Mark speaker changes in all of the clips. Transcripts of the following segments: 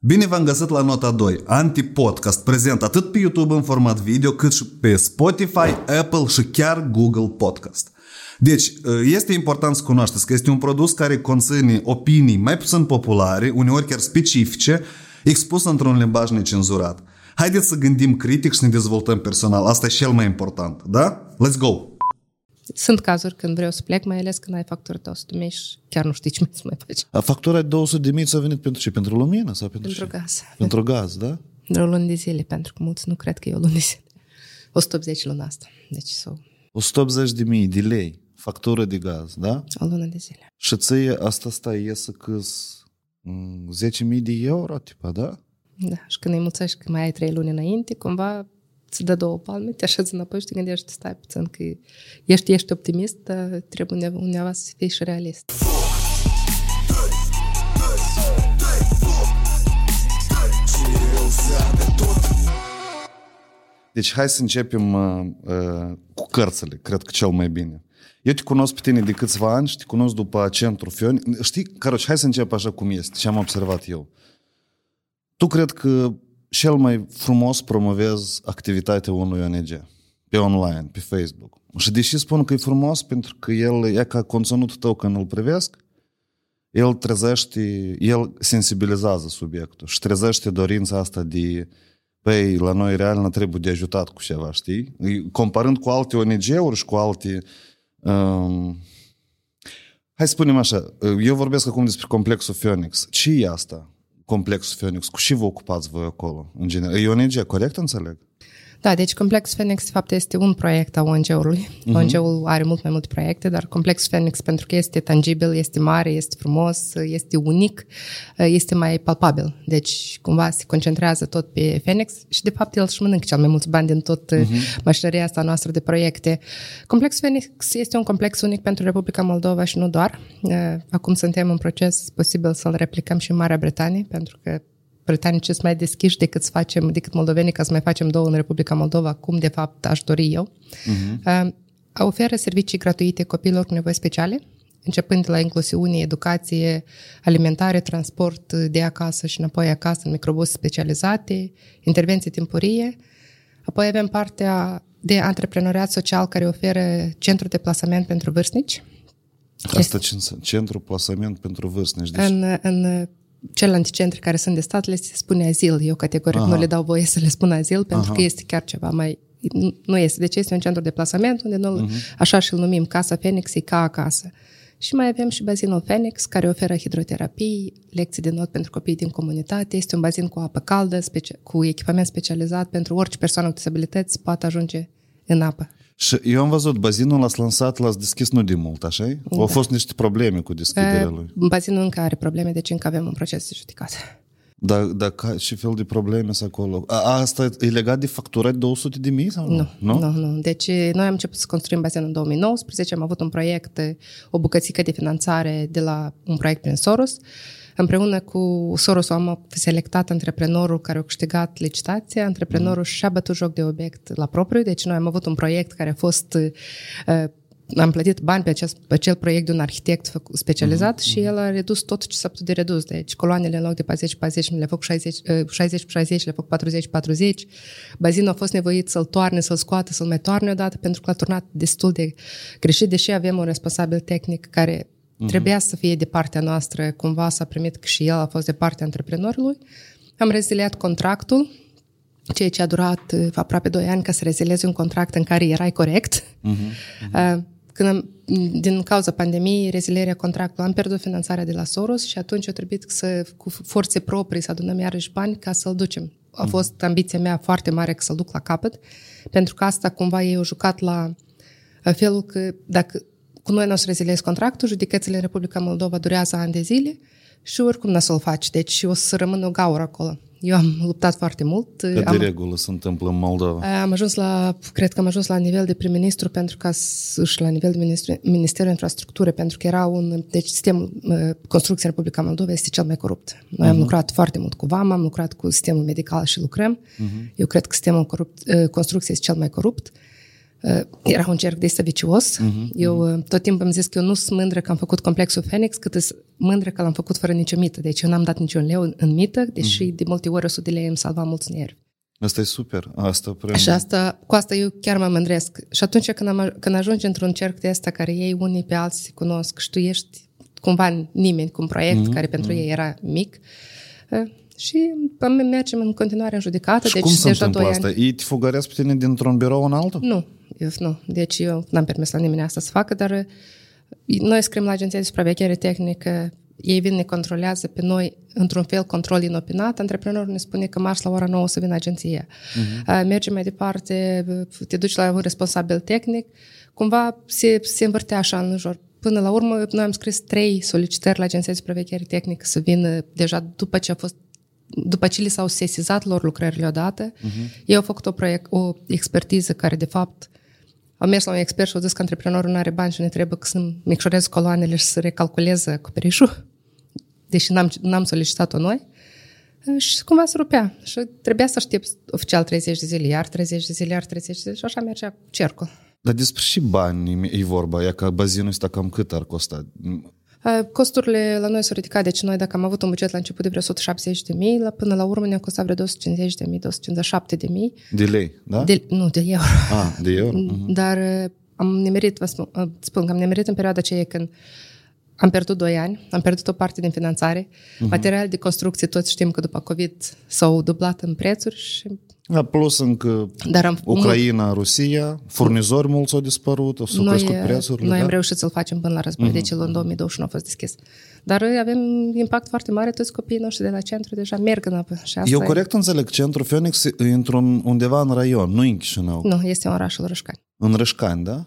Speaker 1: Bine v-am găsit la nota 2, Anti-Podcast, prezent atât pe YouTube în format video, cât și pe Spotify, Apple și chiar Google Podcast. Deci, este important să cunoașteți că este un produs care conține opinii mai puțin populare, uneori chiar specifice, expus într-un limbaj necenzurat. Haideți să gândim critic și să ne dezvoltăm personal. Asta e cel mai important, da? Let's go!
Speaker 2: Sunt cazuri când vreau să plec, mai ales când ai factură de 100 de mii și chiar nu știi ce mai să mai faci.
Speaker 1: A factura de 200 de mii ți-a venit pentru ce? Pentru lumină? Sau pentru,
Speaker 2: Pentru
Speaker 1: ce?
Speaker 2: gaz.
Speaker 1: Pentru gaz, da?
Speaker 2: De o lună de zile, pentru că mulți nu cred că e o lună de zile. 180 luna asta. Deci sau
Speaker 1: 180 de mii de lei, factură de gaz, da?
Speaker 2: o lună de zile.
Speaker 1: Și ție asta stai iesă câs 10 mii de euro, tipa, da?
Speaker 2: Da, și când îi mulțești că mai ai trei luni înainte, cumva îți dă două palme, te așezi înapoi și te gândești, stai puțin, că ești, ești optimist, dar trebuie undeva, undeva să fii și realist.
Speaker 1: Deci hai să începem uh, uh, cu cărțile, cred că cel mai bine. Eu te cunosc pe tine de câțiva ani și te cunosc după Centru Fioni. Știi, Caroci, hai să încep așa cum este, ce am observat eu. Tu cred că cel mai frumos promovezi activitatea unui ONG pe online, pe Facebook. Și deși spun că e frumos, pentru că el e ca conținutul tău când îl privesc, el trezește, el sensibilizează subiectul și trezește dorința asta de păi, la noi real ne trebuie de ajutat cu ceva, știi? Comparând cu alte ONG-uri și cu alte... Um, hai să spunem așa, eu vorbesc acum despre complexul Phoenix. Ce e asta, complexul Phoenix? Cu ce vă ocupați voi acolo, în general? E ONG, corect înțeleg?
Speaker 2: Da, deci Complex Phoenix, de fapt, este un proiect a ONG-ului. Uh-huh. ONG-ul are mult mai multe proiecte, dar Complex Phoenix, pentru că este tangibil, este mare, este frumos, este unic, este mai palpabil. Deci, cumva, se concentrează tot pe Phoenix și, de fapt, el își mănâncă cel mai mulți bani din tot uh-huh. mașinăria asta noastră de proiecte. Complex Phoenix este un complex unic pentru Republica Moldova și nu doar. Acum suntem în proces posibil să-l replicăm și în Marea Britanie, pentru că britanici sunt mai deschiși decât să facem, decât moldovenii ca să mai facem două în Republica Moldova, cum de fapt aș dori eu. Uh-huh. Uh, oferă servicii gratuite copiilor cu nevoi speciale, începând de la inclusiune, educație, alimentare, transport de acasă și înapoi acasă în microbuse specializate, intervenții timpurie. Apoi avem partea de antreprenoriat social care oferă centru de plasament pentru vârstnici.
Speaker 1: Asta ce înseamnă? Centru plasament pentru vârstnici.
Speaker 2: Deci... În, în celelalte centri care sunt de stat le se spune azil. Eu categoric Aha. nu le dau voie să le spun azil pentru Aha. că este chiar ceva mai... Nu este. Deci este un centru de plasament unde noi, uh-huh. așa și îl numim Casa Phoenix, e ca acasă. Și mai avem și bazinul Phoenix, care oferă hidroterapii, lecții de not pentru copii din comunitate. Este un bazin cu apă caldă, speci- cu echipament specializat pentru orice persoană cu disabilități poate ajunge în apă.
Speaker 1: Și eu am văzut, bazinul l-ați lansat, l-ați deschis nu de mult, așa da. Au fost niște probleme cu deschiderea lui.
Speaker 2: Bazinul încă are probleme, deci încă avem un proces de judicat.
Speaker 1: Dar da, ca, ce fel de probleme sunt acolo? A, asta e legat de factura de 200 de mii? Sau
Speaker 2: nu? Nu, nu, nu. Deci noi am început să construim bazinul în 2019, am avut un proiect, o bucățică de finanțare de la un proiect prin Soros. Împreună cu Soros am selectat antreprenorul care a câștigat licitația. Antreprenorul mm. și-a bătut joc de obiect la propriu, deci noi am avut un proiect care a fost uh, am plătit bani pe, acest, pe acel proiect de un arhitect specializat mm-hmm. și el a redus tot ce s-a putut de redus. Deci coloanele în loc de 40-40 le fac 60-60, le fac 40-40. Bazinul a fost nevoit să-l toarne, să-l scoată, să-l mai toarne odată pentru că l-a turnat destul de greșit, deși avem un responsabil tehnic care uh-huh. trebuia să fie de partea noastră, cumva s-a primit că și el a fost de partea antreprenorului. Am reziliat contractul, ceea ce a durat aproape 2 ani ca să reziliezi un contract în care erai corect. Uh-huh. Uh, când am, din cauza pandemiei, rezilierea contractului, am pierdut finanțarea de la Soros și atunci a trebuit să, cu forțe proprii, să adunăm iarăși bani ca să-l ducem. A fost ambiția mea foarte mare că să-l duc la capăt, pentru că asta cumva ei au jucat la felul că dacă cu noi nu o să reziliezi contractul, judecățile în Republica Moldova durează ani de zile și oricum nu o să-l faci, deci o să rămână o gaură acolo. Eu am luptat foarte mult.
Speaker 1: Că
Speaker 2: am,
Speaker 1: de regulă se întâmplă în Moldova.
Speaker 2: Am ajuns la, cred că am ajuns la nivel de prim-ministru pentru ca și la nivel de ministru, Ministerul Infrastructură, pentru că era un, deci sistemul construcției Republica Moldova este cel mai corupt. Noi uh-huh. am lucrat foarte mult cu VAM, am lucrat cu sistemul medical și lucrăm. Uh-huh. Eu cred că sistemul corupt, construcției este cel mai corupt. Uh, era un cerc de ăsta vicios. Uh-huh, eu uh, tot timpul am zis că eu nu sunt mândră că am făcut complexul Phoenix, cât sunt mândră că l-am făcut fără nicio mită. Deci eu n-am dat niciun leu în mită, deși uh-huh. de multe ori 100 de lei îmi salva mulți nervi.
Speaker 1: Asta e super. Asta prea...
Speaker 2: Și asta, cu asta eu chiar mă mândresc. Și atunci când, am, când ajungi într-un cerc de asta care ei unii pe alții se cunosc și tu ești cumva nimeni cu un proiect mm-hmm. care pentru mm-hmm. ei era mic, uh, și mergem în continuare în judecată.
Speaker 1: Și
Speaker 2: deci
Speaker 1: cum se
Speaker 2: deja
Speaker 1: întâmplă
Speaker 2: doi
Speaker 1: asta?
Speaker 2: Ani.
Speaker 1: Ei te fugăresc pe tine dintr-un birou în altul?
Speaker 2: Nu, eu, nu. Deci eu n-am permis la nimeni asta să facă, dar uh, noi scriem la Agenția de Supraveghere Tehnică, ei vin, ne controlează pe noi, într-un fel, control inopinat, antreprenorul ne spune că marți la ora 9 să vină agenția. Uh-huh. Mergem mai departe, te duci la un responsabil tehnic, cumva se, se învârte așa în jur. Până la urmă, noi am scris trei solicitări la Agenția de Supraveghere Tehnică să vină deja după ce a fost după ce li s-au sesizat lor lucrările odată, uh-huh. ei au făcut o, proiect, o expertiză care, de fapt, au mers la un expert și au zis că antreprenorul nu are bani și ne trebuie să micșoreze coloanele și să recalculeze acoperișul, deși n-am, n-am solicitat-o noi. Și cumva se rupea. Și trebuia să aștept oficial 30 de zile, iar 30 de zile, iar 30 de zile și așa mergea cercul.
Speaker 1: Dar despre și bani e vorba, e că bazinul ăsta cam cât ar costa?
Speaker 2: Costurile la noi s-au ridicat, deci noi dacă am avut un buget la început de vreo 170 de mii, la până la urmă ne-a costat vreo 250 de mii, 257 de mii.
Speaker 1: De lei, da?
Speaker 2: De, nu, de euro.
Speaker 1: Ah, de euro. Uh-huh.
Speaker 2: Dar am nemerit, vă spun, spun că am nemerit în perioada aceea când am pierdut 2 ani, am pierdut o parte din finanțare. Uh-huh. Materiale de construcție, toți știm că după COVID s-au dublat în prețuri și
Speaker 1: da, plus încă Dar am, Ucraina, mult... Rusia, furnizori mulți au dispărut, s-au noi, crescut prețurile.
Speaker 2: Noi
Speaker 1: da?
Speaker 2: am reușit să-l facem până la război, uh-huh. deci el în 2021 a fost deschis. Dar avem impact foarte mare, toți copiii noștri de la centru deja merg în apă. Și asta
Speaker 1: Eu corect e... înțeleg, centrul Phoenix e într-un, undeva în raion, nu în Chișinău.
Speaker 2: Nu, este în orașul Rășcani.
Speaker 1: În Rășcani, da?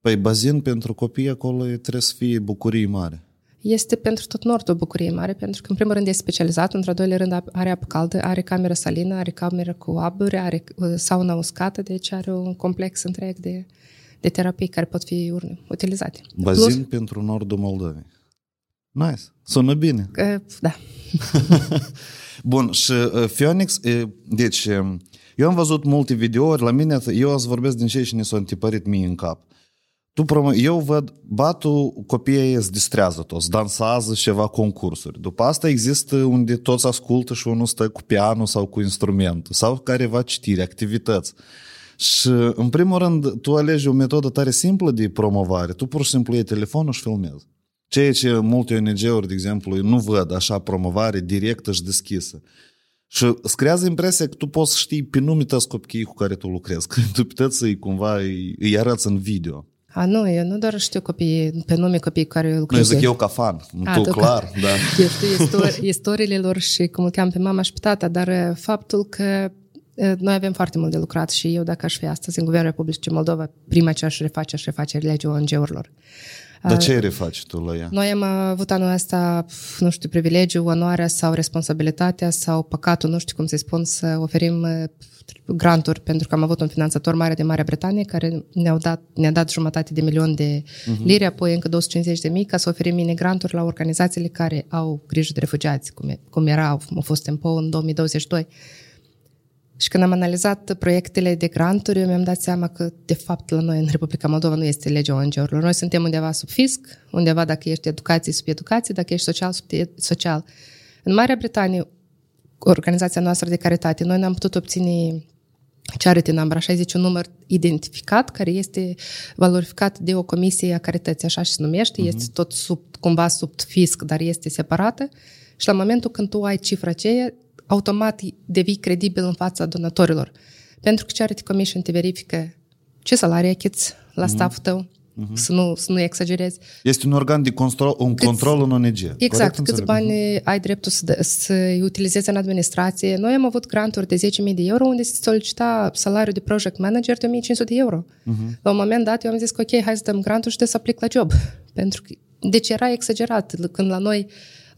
Speaker 1: Păi bazin pentru copii acolo trebuie să fie bucurie mare
Speaker 2: este pentru tot nordul bucurie mare, pentru că, în primul rând, este specializat, într-al doilea rând, are apă caldă, are cameră salină, are cameră cu aburi, are uh, sauna uscată, deci are un complex întreg de, de terapii care pot fi utilizate.
Speaker 1: Bazin Plus, pentru nordul Moldovei. Nice. Sună bine.
Speaker 2: Uh, da.
Speaker 1: Bun, și uh, Phoenix, uh, deci, uh, eu am văzut multe videouri, la mine, eu ați vorbesc din cei și ne s-au întipărit mie în cap. Tu prom- eu văd, batul, copiii îți distrează toți, dansează ceva concursuri. După asta există unde toți ascultă și unul stă cu pianul sau cu instrumentul sau careva citire, activități. Și, în primul rând, tu alegi o metodă tare simplă de promovare. Tu pur și simplu iei telefonul și filmezi. Ceea ce multe ONG-uri, de exemplu, nu văd așa promovare directă și deschisă. Și îți creează impresia că tu poți să știi pe nume tăți copiii cu care tu lucrezi, că tu puteți să-i cumva îi, îi arăți în video.
Speaker 2: A, nu, eu nu doar știu copii, pe nume copii care lucrează.
Speaker 1: Nu, zic eu ca fan, A, tu, tu clar, ca... da.
Speaker 2: Eu știu istori, istoriile lor și cum îl cheam pe mama și pe tata, dar uh, faptul că uh, noi avem foarte mult de lucrat și eu, dacă aș fi astăzi în Guvernul Republicii Moldova, prima ce aș reface, aș reface legea ONG-urilor.
Speaker 1: Dar ce refaci tu la ea?
Speaker 2: Noi am avut anul ăsta, nu știu, privilegiu, onoarea sau responsabilitatea sau păcatul, nu știu cum să-i spun, să oferim uh, granturi, pentru că am avut un finanțator mare de Marea Britanie care ne-a dat, ne dat jumătate de milion de uh-huh. lire, apoi încă 250 de mii ca să oferim mine granturi la organizațiile care au grijă de refugiați, cum, e, cum era, au fost în PO în 2022. Și când am analizat proiectele de granturi, eu mi-am dat seama că, de fapt, la noi în Republica Moldova nu este legea ONG-urilor. Noi suntem undeva sub fisc, undeva dacă ești educație, sub educație, dacă ești social, sub social. În Marea Britanie, organizația noastră de caritate, noi n-am putut obține charity number, așa zice, un număr identificat care este valorificat de o comisie a carității, așa și se numește, uh-huh. este tot sub, cumva sub fisc, dar este separată și la momentul când tu ai cifra aceea, automat devii credibil în fața donatorilor. Pentru că Charity Commission te verifică ce salarii achiți la mm-hmm. stafful tău, uh-huh. să, nu, să nu exagerezi.
Speaker 1: Este un organ de control, un câți, control în ONG.
Speaker 2: Exact, Corect câți bani uh-huh. ai dreptul să, să utilizezi în administrație. Noi am avut granturi de 10.000 de euro unde se solicita salariul de project manager de 1.500 de euro. Uh-huh. La un moment dat eu am zis că ok, hai să dăm grantul și de să aplic la job. Pentru că, deci era exagerat. Când la noi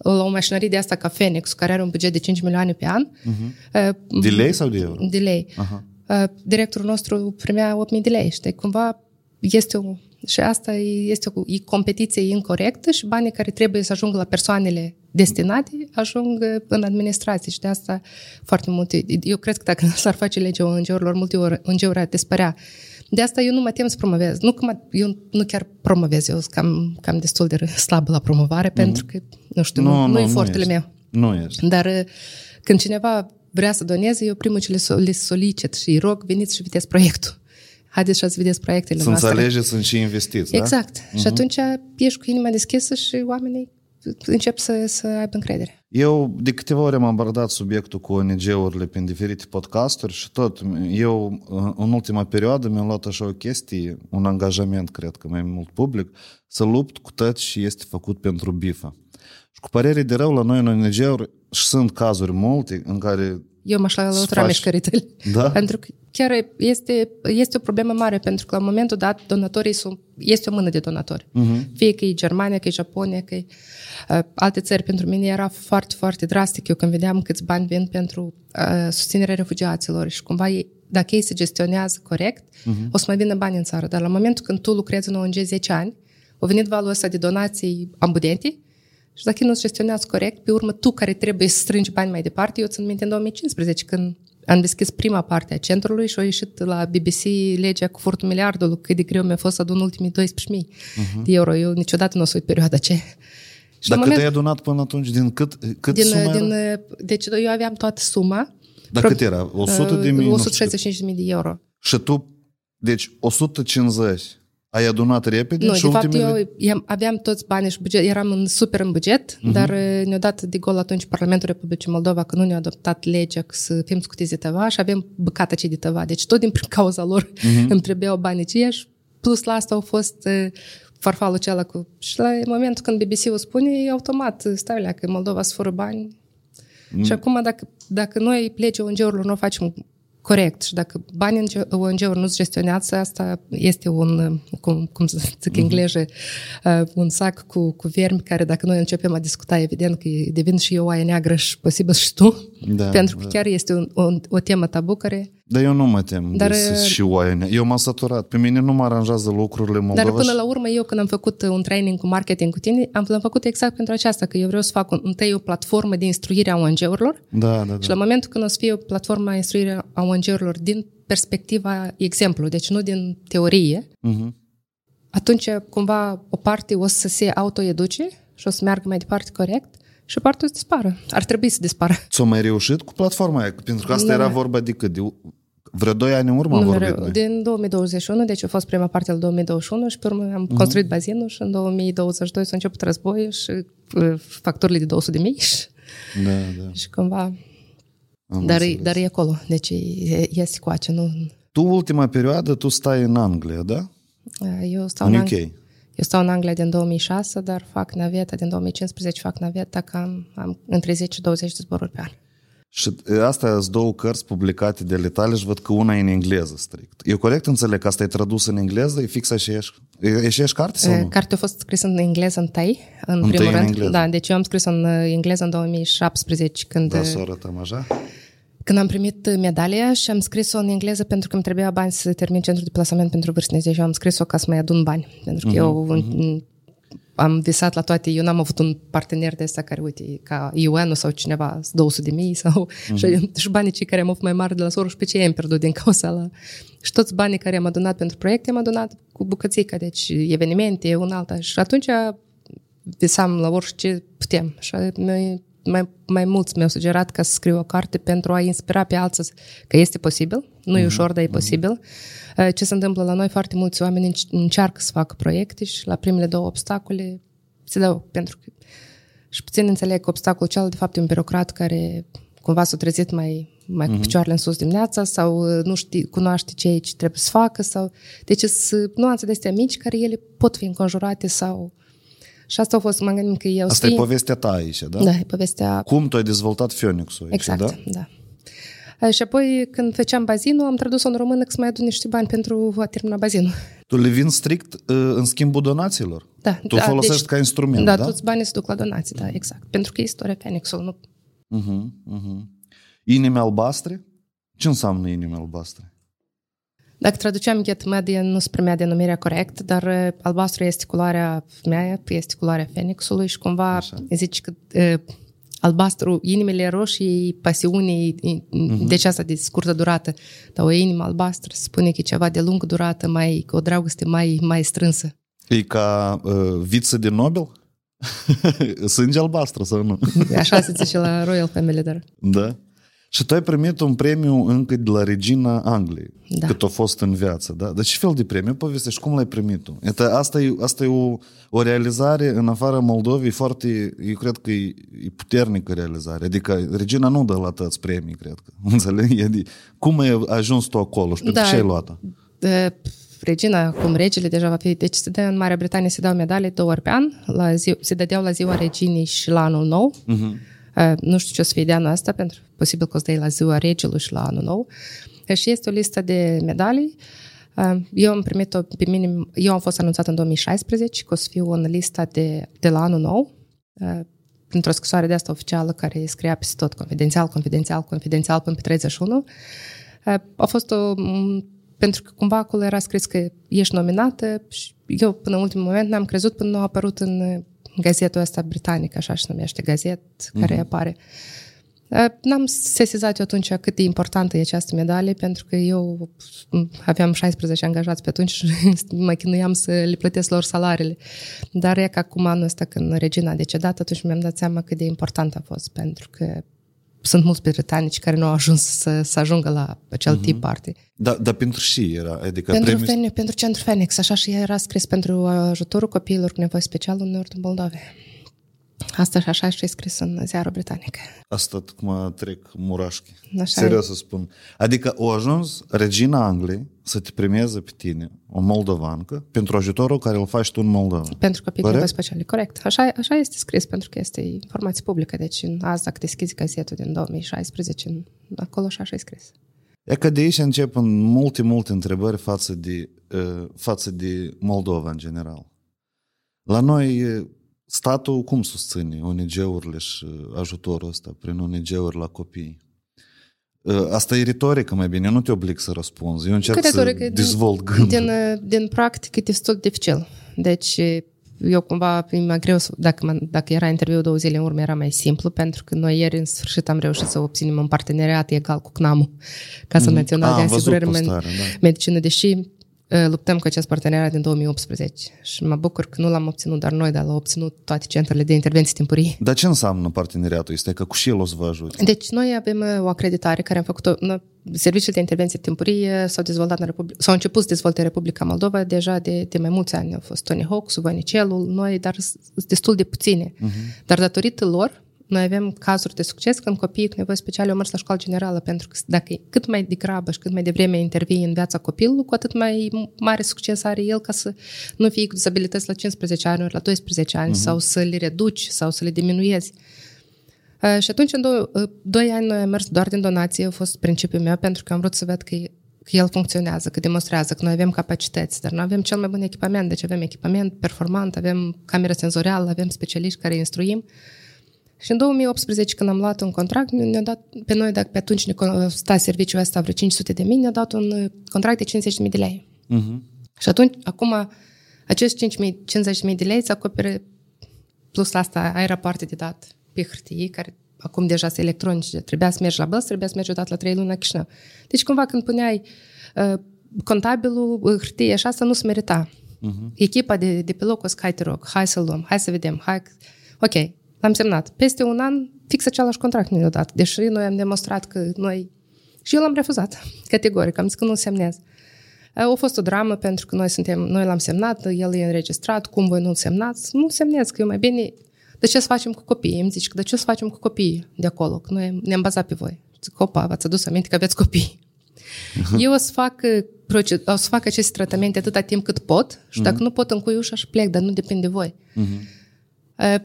Speaker 2: la o mașinărie de asta ca Phoenix, care are un buget de 5 milioane pe an. Uh-huh.
Speaker 1: De lei sau de euro?
Speaker 2: De lei. Uh-huh. Directorul nostru primea 8.000 de lei. Știi, cumva este o... Și asta este o e competiție incorrectă și banii care trebuie să ajungă la persoanele destinate ajung în administrație și de asta foarte multe... Eu cred că dacă s-ar face legea ONG-urilor, multe ori ONG-uri ar dispărea. De asta eu nu mă tem să promovez. Nu că mă, eu nu chiar promovez, eu sunt cam, cam destul de slabă la promovare, mm-hmm. pentru că, nu știu, nu, nu, nu, nu e fortele meu.
Speaker 1: Nu ești.
Speaker 2: Dar uh, când cineva vrea să doneze, eu primul ce le, le solicit și îi rog, veniți și vedeți proiectul. Haideți și să vedeți proiectele
Speaker 1: să
Speaker 2: noastre.
Speaker 1: Să înțelegeți, sunt și investiți,
Speaker 2: Exact.
Speaker 1: Da?
Speaker 2: Uh-huh. Și atunci ești cu inima deschisă și oamenii încep să, să aibă încredere.
Speaker 1: Eu de câteva ori am abordat subiectul cu ONG-urile prin diferite podcasturi și tot, eu în ultima perioadă mi-am luat așa o chestie, un angajament, cred că mai mult public, să lupt cu tot și este făcut pentru BIFA. Și cu părere de rău, la noi în ONG-uri și sunt cazuri multe în care
Speaker 2: eu m-aș alătura faci... mișcăritele.
Speaker 1: Da?
Speaker 2: Pentru că chiar este, este o problemă mare, pentru că la momentul dat donatorii sunt, este o mână de donatori. Uh-huh. Fie că e Germania, că e Japonia, că e uh, alte țări. Pentru mine era foarte, foarte drastic eu când vedeam câți bani vin pentru uh, susținerea refugiaților și cumva ei, dacă ei se gestionează corect, uh-huh. o să mai vină bani în țară. Dar la momentul când tu lucrezi în ONG 10 ani, au venit valul ăsta de donații ambudente, și dacă nu-ți gestionează corect, pe urmă tu care trebuie să strângi bani mai departe, eu țin minte în 2015 când am deschis prima parte a centrului și a ieșit la BBC legea cu furtul miliardului, cât de greu mi-a fost să adun ultimii 12.000 uh-huh. de euro. Eu niciodată nu o să uit perioada ce.
Speaker 1: Și Dar cât moment, ai adunat până atunci? Din cât, cât
Speaker 2: din,
Speaker 1: suma
Speaker 2: din,
Speaker 1: era?
Speaker 2: Deci eu aveam toată suma.
Speaker 1: Dar cât era? 100 de mii?
Speaker 2: 165 de euro.
Speaker 1: Și tu, deci 150 ai adunat repede?
Speaker 2: Nu,
Speaker 1: și
Speaker 2: de
Speaker 1: ultimele...
Speaker 2: fapt eu aveam toți banii și buget, eram în, super în buget, uh-huh. dar ne-a dat de gol atunci Parlamentul Republicii Moldova că nu ne-a adoptat legea că să fim scutiți de tăva și avem băcată ce de tăva. Deci tot din cauza lor uh-huh. îmi trebuiau banii aceia și plus la asta au fost uh, farfalul acela cu... Și la momentul când BBC-ul spune, e automat, stai la că Moldova să fără bani. Mm. Și acum dacă, dacă noi legea ONG-urilor nu o facem corect. Și dacă banii ONG-uri nu se gestionează, asta este un, cum, cum să zic în engleză, uh, un sac cu, cu vermi care dacă noi începem a discuta, evident că devin și eu oaia neagră și posibil și tu, da, pentru că da. chiar este un, o, o temă tabu care
Speaker 1: dar eu nu mă tem dar, de și oaia Eu m-am saturat. Pe mine nu mă aranjează lucrurile Moldova.
Speaker 2: Dar până la urmă, eu când am făcut un training cu marketing cu tine, am, l-am făcut exact pentru aceasta, că eu vreau să fac un, întâi o platformă de instruire a ONG-urilor.
Speaker 1: Da, da, da.
Speaker 2: Și la momentul când o să fie o platformă de instruire a ONG-urilor din perspectiva exemplu, deci nu din teorie, uh-huh. atunci cumva o parte o să se autoeduce și o să meargă mai departe corect și partea o să dispară. Ar trebui să dispară.
Speaker 1: Ți-o mai reușit cu platforma aia? Pentru că asta da. era vorba de cât? De vreo 2 ani în urmă am vorbit noi.
Speaker 2: Din 2021, deci a fost prima parte al 2021 și pe urmă am uh-huh. construit bazinul și în 2022 s-a început războiul și uh, facturile de 200 de mii și,
Speaker 1: da, da.
Speaker 2: și cumva... Am dar, e, dar e acolo, deci este cu acea, nu...
Speaker 1: Tu, ultima perioadă, tu stai în Anglia, da?
Speaker 2: Eu stau în, în UK. Ang- eu stau în Anglia din 2006, dar fac naveta, din 2015 fac naveta, cam am între 10 și 20 de zboruri pe an.
Speaker 1: Și astea sunt două cărți publicate de tale și văd că una e în engleză strict. Eu corect înțeleg că asta e tradus în engleză? E fix aceeași, e aceeași carte sau nu?
Speaker 2: Cartea a fost scrisă în engleză întâi, în întâi primul în rând. Engleză. Da, deci eu am scris în engleză în 2017 când...
Speaker 1: Da, să arătăm așa.
Speaker 2: Când am primit medalia și am scris-o în engleză pentru că îmi trebuia bani să termin centrul de plasament pentru vârstnici. Deci eu am scris-o ca să mai adun bani. Pentru că uh-huh, eu uh-huh am visat la toate, eu n-am avut un partener de ăsta care, uite, ca un sau cineva, 200 de mii sau mm-hmm. și, și banii cei care am avut mai mari de la Soros, pe ce am pierdut din cauza la... Și toți banii care am adunat pentru proiecte, am adunat cu bucățica, deci evenimente, un alta. Și atunci visam la orice putem. Și mai, mai, mai mulți mi-au sugerat ca să scriu o carte pentru a inspira pe alții că este posibil, nu e mm-hmm. ușor, dar e posibil. Mm-hmm Uh, ce se întâmplă la noi, foarte mulți oameni încearcă să facă proiecte și la primele două obstacole se dau, pentru că și puțin înțeleg că obstacolul cel de fapt e un birocrat care cumva s-a trezit mai, mai cu mhm. picioarele în sus dimineața sau uh, nu știe, cunoaște ce, ce trebuie să facă sau... Deci sunt nuanțe de astea mici care ele pot fi înconjurate sau... Și asta a fost, mă gândim că eu
Speaker 1: Asta
Speaker 2: știi...
Speaker 1: e povestea ta aici, da?
Speaker 2: Da, e povestea...
Speaker 1: Cum tu ai dezvoltat Phoenix-ul aici,
Speaker 2: exact,
Speaker 1: da?
Speaker 2: da. Și apoi, când făceam bazinul, am tradus-o în română că să mai adun niște bani pentru a termina bazinul.
Speaker 1: Tu le vin strict în schimbul donațiilor?
Speaker 2: Da.
Speaker 1: Tu da, folosești deci, ca instrument,
Speaker 2: da?
Speaker 1: Da,
Speaker 2: toți banii se duc la donații, da, exact. Pentru că e istoria Phoenix-ul, nu...
Speaker 1: Uh-huh, uh-huh. Inime albastre? Ce înseamnă inime albastre?
Speaker 2: Dacă traduceam Get Media, nu se primea denumirea corect, dar albastru este culoarea mea, este culoarea Phoenixului și cumva Așa. zici că albastru, inimile roșii, pasiunii, uh-huh. deci asta de scurtă durată, dar o inimă albastră spune că e ceva de lungă durată, mai, o dragoste mai, mai strânsă.
Speaker 1: E ca uh, viță de Nobel? Sânge albastră sau nu?
Speaker 2: Așa se zice la Royal Family, dar...
Speaker 1: Da. Și tu ai primit un premiu încă de la regina Angliei, da. cât a fost în viață. Da? Dar ce fel de premiu? Povestești, cum l-ai primit tu? Eta, asta e, asta e o, o realizare în afara Moldovei foarte, eu cred că e, e puternică realizare. Adică regina nu dă la tăți premii, cred că. Înțelegi? Adică, cum ai ajuns tu acolo și pentru da. ce ai luat-o?
Speaker 2: De, regina, cum regele deja va fi, deci se dă în Marea Britanie se dau medalii două ori pe an, la zi, se dădeau la ziua reginii și la anul nou. Uh-huh. Uh, nu știu ce o să fie de anul ăsta, pentru posibil că o să dai la ziua regelui și la anul nou. Și este o listă de medalii. Uh, eu am primit-o pe minim, eu am fost anunțat în 2016 că o să fiu în lista de, de la anul nou, uh, printr-o scrisoare de asta oficială care scria peste tot confidențial, confidențial, confidențial până pe 31. A fost o pentru că cumva acolo era scris că ești nominată și eu până în ultimul moment n-am crezut până nu a apărut în gazetul ăsta britanic, așa se numește, gazet care mm-hmm. apare. N-am sesizat eu atunci cât de importantă e această medalie, pentru că eu aveam 16 angajați pe atunci și mă chinuiam să le plătesc lor salariile. Dar e că acum anul ăsta, când regina a decedat, atunci mi-am dat seama cât de important a fost, pentru că sunt mulți britanici care nu au ajuns să, să ajungă la acel uh-huh. tip party.
Speaker 1: Da, dar pentru și era, adică
Speaker 2: pentru, premius... Fene, pentru Centru Phoenix, așa și era scris pentru ajutorul copiilor cu nevoi speciale în nordul Moldovei. Asta și așa și scris în ziarul britanic.
Speaker 1: Asta cum trec murașchi. Așa Serios să spun. Adică o ajuns regina Angliei să te premieze pe tine, o moldovancă, pentru ajutorul care îl faci tu în Moldova.
Speaker 2: Pentru copii cu speciale, corect. Așa, așa este scris, pentru că este informație publică. Deci în azi, dacă deschizi gazetul din 2016, acolo și așa e scris.
Speaker 1: E că de aici încep multe, multe întrebări față de, uh, față de Moldova în general. La noi statul cum susține ONG-urile și ajutorul ăsta prin ONG-uri la copii? Ă, asta e retorică mai bine, eu nu te oblig să răspunzi. Eu încerc să dezvolt gândul.
Speaker 2: Din, din practică e destul de dificil. Deci eu cumva e mai greu, dacă, dacă era interviul două zile în urmă, era mai simplu, pentru că noi ieri în sfârșit am reușit să obținem un parteneriat egal cu CNAMU, Casa mm. Națională de Asigurări da. Medicină, deși Ă, luptăm cu acest parteneriat din 2018 și mă bucur că nu l-am obținut doar noi, dar l-au obținut toate centrele de intervenții timpurii.
Speaker 1: Dar ce înseamnă parteneriatul? Este că cu și el o să vă ajute?
Speaker 2: Deci noi avem ă, o acreditare care am făcut-o. Serviciile de intervenție timpurie s-au dezvoltat în Republica, s-au început să dezvolte Republica Moldova deja de, de mai mulți ani. Au fost Tony Hawk, Subanicelul, noi, dar destul de puține. Uh-huh. Dar datorită lor, noi avem cazuri de succes când copiii cu nevoi speciale au mers la școală generală, pentru că dacă cât mai degrabă și cât mai devreme intervii în viața copilului, cu atât mai mare succes are el ca să nu fie cu dizabilități la 15 ani, ori la 12 ani, uh-huh. sau să le reduci, sau să le diminuezi. Uh, și atunci, în doi, uh, doi ani, noi am mers doar din donație, a fost principiul meu, pentru că am vrut să văd că că el funcționează, că demonstrează, că noi avem capacități, dar nu avem cel mai bun echipament, deci avem echipament performant, avem cameră senzorială, avem specialiști care instruim. Și în 2018, când am luat un contract, ne-a dat, pe noi, dacă pe atunci ne sta serviciul ăsta vreo 500 de mii, ne-a dat un uh, contract de 50.000 de lei. Uh-huh. Și atunci, acum, acești 50.000 de lei se acopere, plus la asta ai rapoarte de dat pe hârtie, care acum deja sunt electronice, trebuia să mergi la băs, trebuia să mergi odată la trei luni la Chișinău. Deci cumva când puneai uh, contabilul, uh, hârtie și asta nu se merita. Uh-huh. Echipa de, de pe loc o să hai te rog, hai să luăm, hai să vedem, hai... Ok, L-am semnat. Peste un an, fix același contract ne-a dat. Deși noi am demonstrat că noi... Și eu l-am refuzat, categoric. Am zis că nu semnez. A fost o dramă pentru că noi suntem, noi l-am semnat, el e înregistrat, cum voi nu-l semnați? Nu semnez, că eu mai bine... De ce să facem cu copiii? Îmi zici că de ce să facem cu copiii de acolo? Că noi ne-am bazat pe voi. Zic, opa, v-ați adus aminte că aveți copii. Eu o să fac o să fac aceste tratamente atâta timp cât pot și dacă uh-huh. nu pot încui ușa și plec, dar nu depinde de voi. Uh-huh.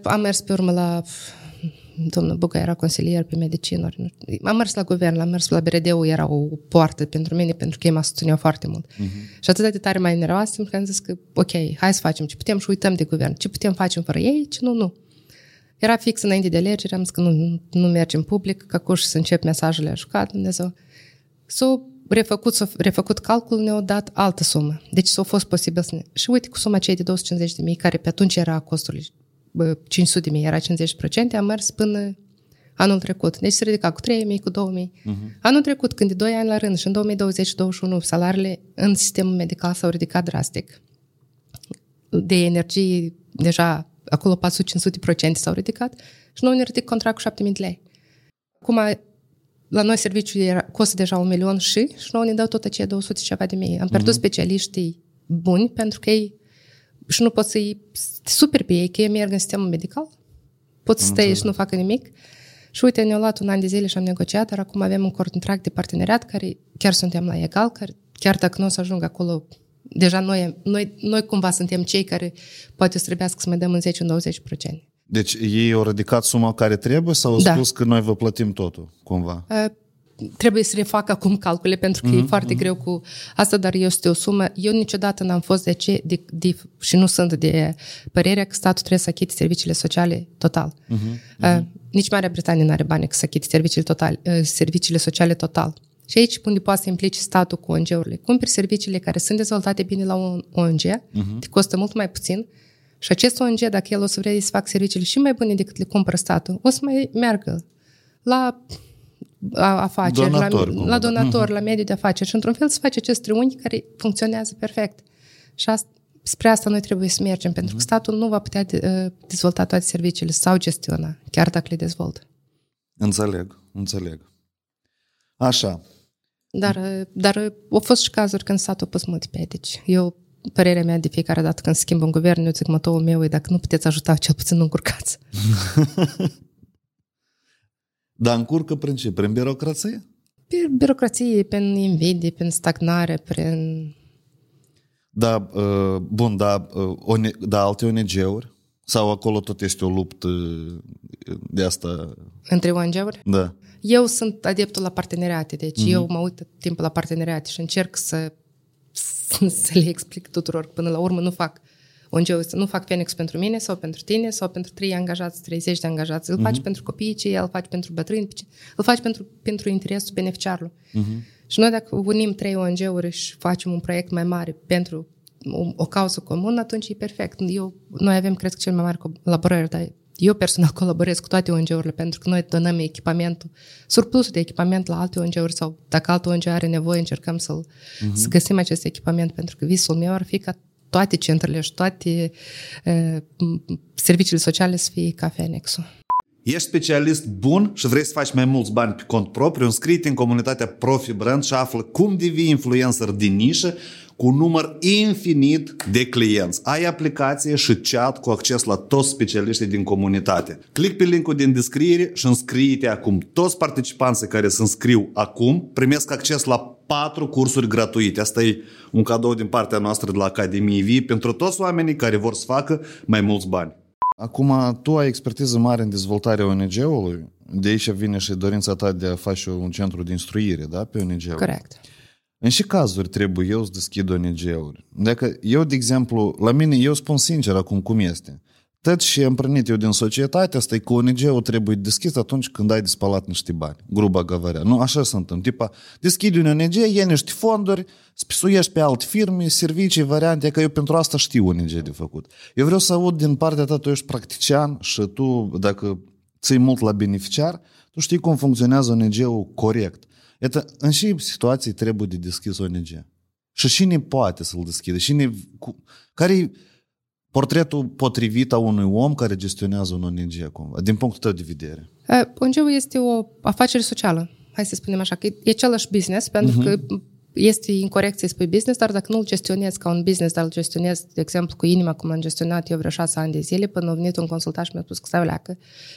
Speaker 2: Am mers pe urmă la domnul Buca era consilier pe medicină. Am mers la guvern, am mers la BRD-ul, era o poartă pentru mine, pentru că ei mă susțineau foarte mult. Uh-huh. Și atât de tare mai nervoasă, că am zis că, ok, hai să facem ce putem și uităm de guvern. Ce putem face fără ei, ce nu, nu. Era fix înainte de alegeri, am zis că nu, nu mergem public, că acum să încep mesajele a jucat Dumnezeu. S-au refăcut, s-au refăcut calculul, ne-au dat altă sumă. Deci s-a fost posibil să ne... Și uite cu suma cei de 250 de mii, care pe atunci era costul 500 de mii, era 50%, am mers până anul trecut. Deci se ridica cu 3.000, cu 2.000. Uh-huh. Anul trecut, când de 2 ani la rând și în 2020-2021 salariile în sistemul medical s-au ridicat drastic. De energie, deja acolo 400-500% s-au ridicat și noi ne ridic contract cu 7.000 de lei. Acum, la noi serviciul era, costă deja un milion și și noi ne dau tot aceea 200 ceva de mii. Am pierdut uh-huh. specialiștii buni pentru că ei și nu poți să-i super pe ei, că ei merg în sistemul medical, pot să stai și nu facă nimic. Și uite, ne-au luat un an de zile și am negociat, dar acum avem un contract de parteneriat care chiar suntem la egal, care chiar dacă nu o să ajung acolo, deja noi, noi, noi cumva suntem cei care poate o să trebuiască să mai dăm în 10-20%.
Speaker 1: Deci ei au ridicat suma care trebuie sau au da. spus că noi vă plătim totul, cumva? Uh,
Speaker 2: trebuie să refac acum calcule pentru că mm-hmm. e mhm, foarte mm-hmm. greu cu asta, dar este o sumă. Eu niciodată n-am fost de ce de, de, și nu sunt de părerea că statul trebuie să achite serviciile sociale total. Mm-hmm. Uh, nici Marea Britanie nu are bani să achite serviciile, total, uh, serviciile sociale total. Și aici unde poate să implice statul cu ONG-urile. Cumperi serviciile care sunt dezvoltate bine la un ONG, uh-huh. te costă mult mai puțin și acest ONG, dacă el o să vrea să facă serviciile și mai bune decât le cumpără statul, o să mai meargă la afaceri, donator, la, la donator, uh-huh. la mediul de afaceri și într-un fel să face acest triunghi care funcționează perfect. Și asta, spre asta noi trebuie să mergem, pentru că mhm. statul nu va putea de, uh, dezvolta toate serviciile sau gestiona, chiar dacă le dezvoltă.
Speaker 1: Înțeleg, înțeleg. Așa.
Speaker 2: Dar, uh, dar uh, au fost și cazuri când statul a pus multiplice. Eu părerea mea de fiecare dată când schimb un guvern, eu zic motoul meu e dacă nu puteți ajuta, cel puțin nu încurcați.
Speaker 1: Dar încurcă prin ce? Prin birocrație?
Speaker 2: Pe birocrație, prin invidie, prin stagnare, prin...
Speaker 1: Da, uh, bun, da, uh, da alte ONG-uri? Sau acolo tot este o luptă de asta?
Speaker 2: Între ONG-uri?
Speaker 1: Da.
Speaker 2: Eu sunt adeptul la parteneriate, deci mm-hmm. eu mă uit timp la parteneriate și încerc să, să le explic tuturor. Până la urmă nu fac ONG-ul ăsta nu fac Phoenix pentru mine sau pentru tine sau pentru 3 angajați, 30 de angajați. Îl uh-huh. faci pentru copiii cei, îl faci pentru bătrâni, îl faci pentru, pentru interesul beneficiarului. Uh-huh. Și noi dacă unim trei ONG-uri și facem un proiect mai mare pentru o, o cauză comună, atunci e perfect. Eu, noi avem, cred că, cel mai mare colaborări, dar eu personal colaborez cu toate ONG-urile pentru că noi donăm echipamentul, surplusul de echipament la alte ONG-uri sau dacă altă ONG are nevoie, încercăm să-l, uh-huh. să găsim acest echipament pentru că visul meu ar fi ca toate centrele și toate uh, serviciile sociale să fie ca Fenexul.
Speaker 1: Ești specialist bun și vrei să faci mai mulți bani pe cont propriu, înscrie în comunitatea Profi Brand și află cum devii influencer din nișă cu un număr infinit de clienți. Ai aplicație și chat cu acces la toți specialiștii din comunitate. Click pe linkul din descriere și înscrie-te acum. Toți participanții care se înscriu acum primesc acces la patru cursuri gratuite. Asta e un cadou din partea noastră de la Academie Vii pentru toți oamenii care vor să facă mai mulți bani. Acum, tu ai expertiză mare în dezvoltarea ONG-ului, de aici vine și dorința ta de a face un centru de instruire, da, pe ONG-ul.
Speaker 2: Corect.
Speaker 1: În ce cazuri trebuie eu să deschid ONG-uri? Dacă eu, de exemplu, la mine, eu spun sincer acum cum este. Tot și am prănit eu din societate asta e că ONG-ul trebuie deschis atunci când ai de spălat niște bani. Gruba găvărea. Nu, așa se întâmplă. Tipa, deschide un ONG, iei niște fonduri, spisuiești pe alte firme, servicii, variante, că eu pentru asta știu ONG de făcut. Eu vreau să aud din partea ta, tu ești practician și tu, dacă ții mult la beneficiar, tu știi cum funcționează ONG-ul corect. Iată, în și situații trebuie de deschis ONG. Și cine poate să-l deschide? Cine, cu, care portretul potrivit a unui om care gestionează un ONG acum, din punctul de vedere?
Speaker 2: ong este o afacere socială, hai să spunem așa, că e același business, pentru uh-huh. că mhm. este incorect să-i spui business, dar dacă nu-l gestionezi ca un business, dar îl gestionezi, de exemplu, cu inima, cum am gestionat eu vreo șase ani de zile, până a venit un consultant și mi-a spus că, leacă,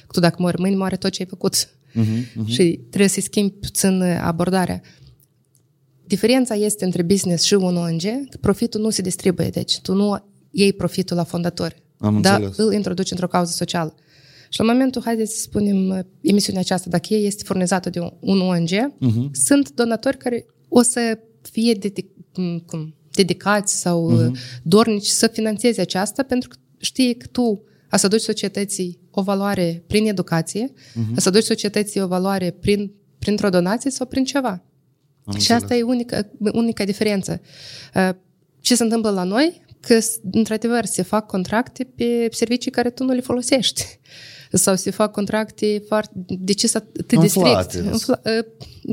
Speaker 2: că tu dacă mori mâini, moare tot ce ai făcut. Uh-huh, uh-huh. Și trebuie să-i schimbi puțin abordarea. Diferența este între business și un ONG, că profitul nu se distribuie, deci tu nu iei profitul la fondatori,
Speaker 1: Am
Speaker 2: dar înțeles. îl introduci într-o cauză socială. Și la momentul, haideți să spunem, emisiunea aceasta, dacă ei este furnizată de un ONG, uh-huh. sunt donatori care o să fie dedic- cum, dedicați sau uh-huh. dornici să financeze aceasta pentru că știe că tu a să duci societății o valoare prin educație, uh-huh. a să duci societății o valoare prin, printr-o donație sau prin ceva. Am și asta e unica, unica diferență. Ce se întâmplă la noi? Că, într-adevăr, se fac contracte pe servicii care tu nu le folosești. Sau se fac contracte foarte... De ce să atât de
Speaker 1: Inflate.
Speaker 2: strict? Infla, uh,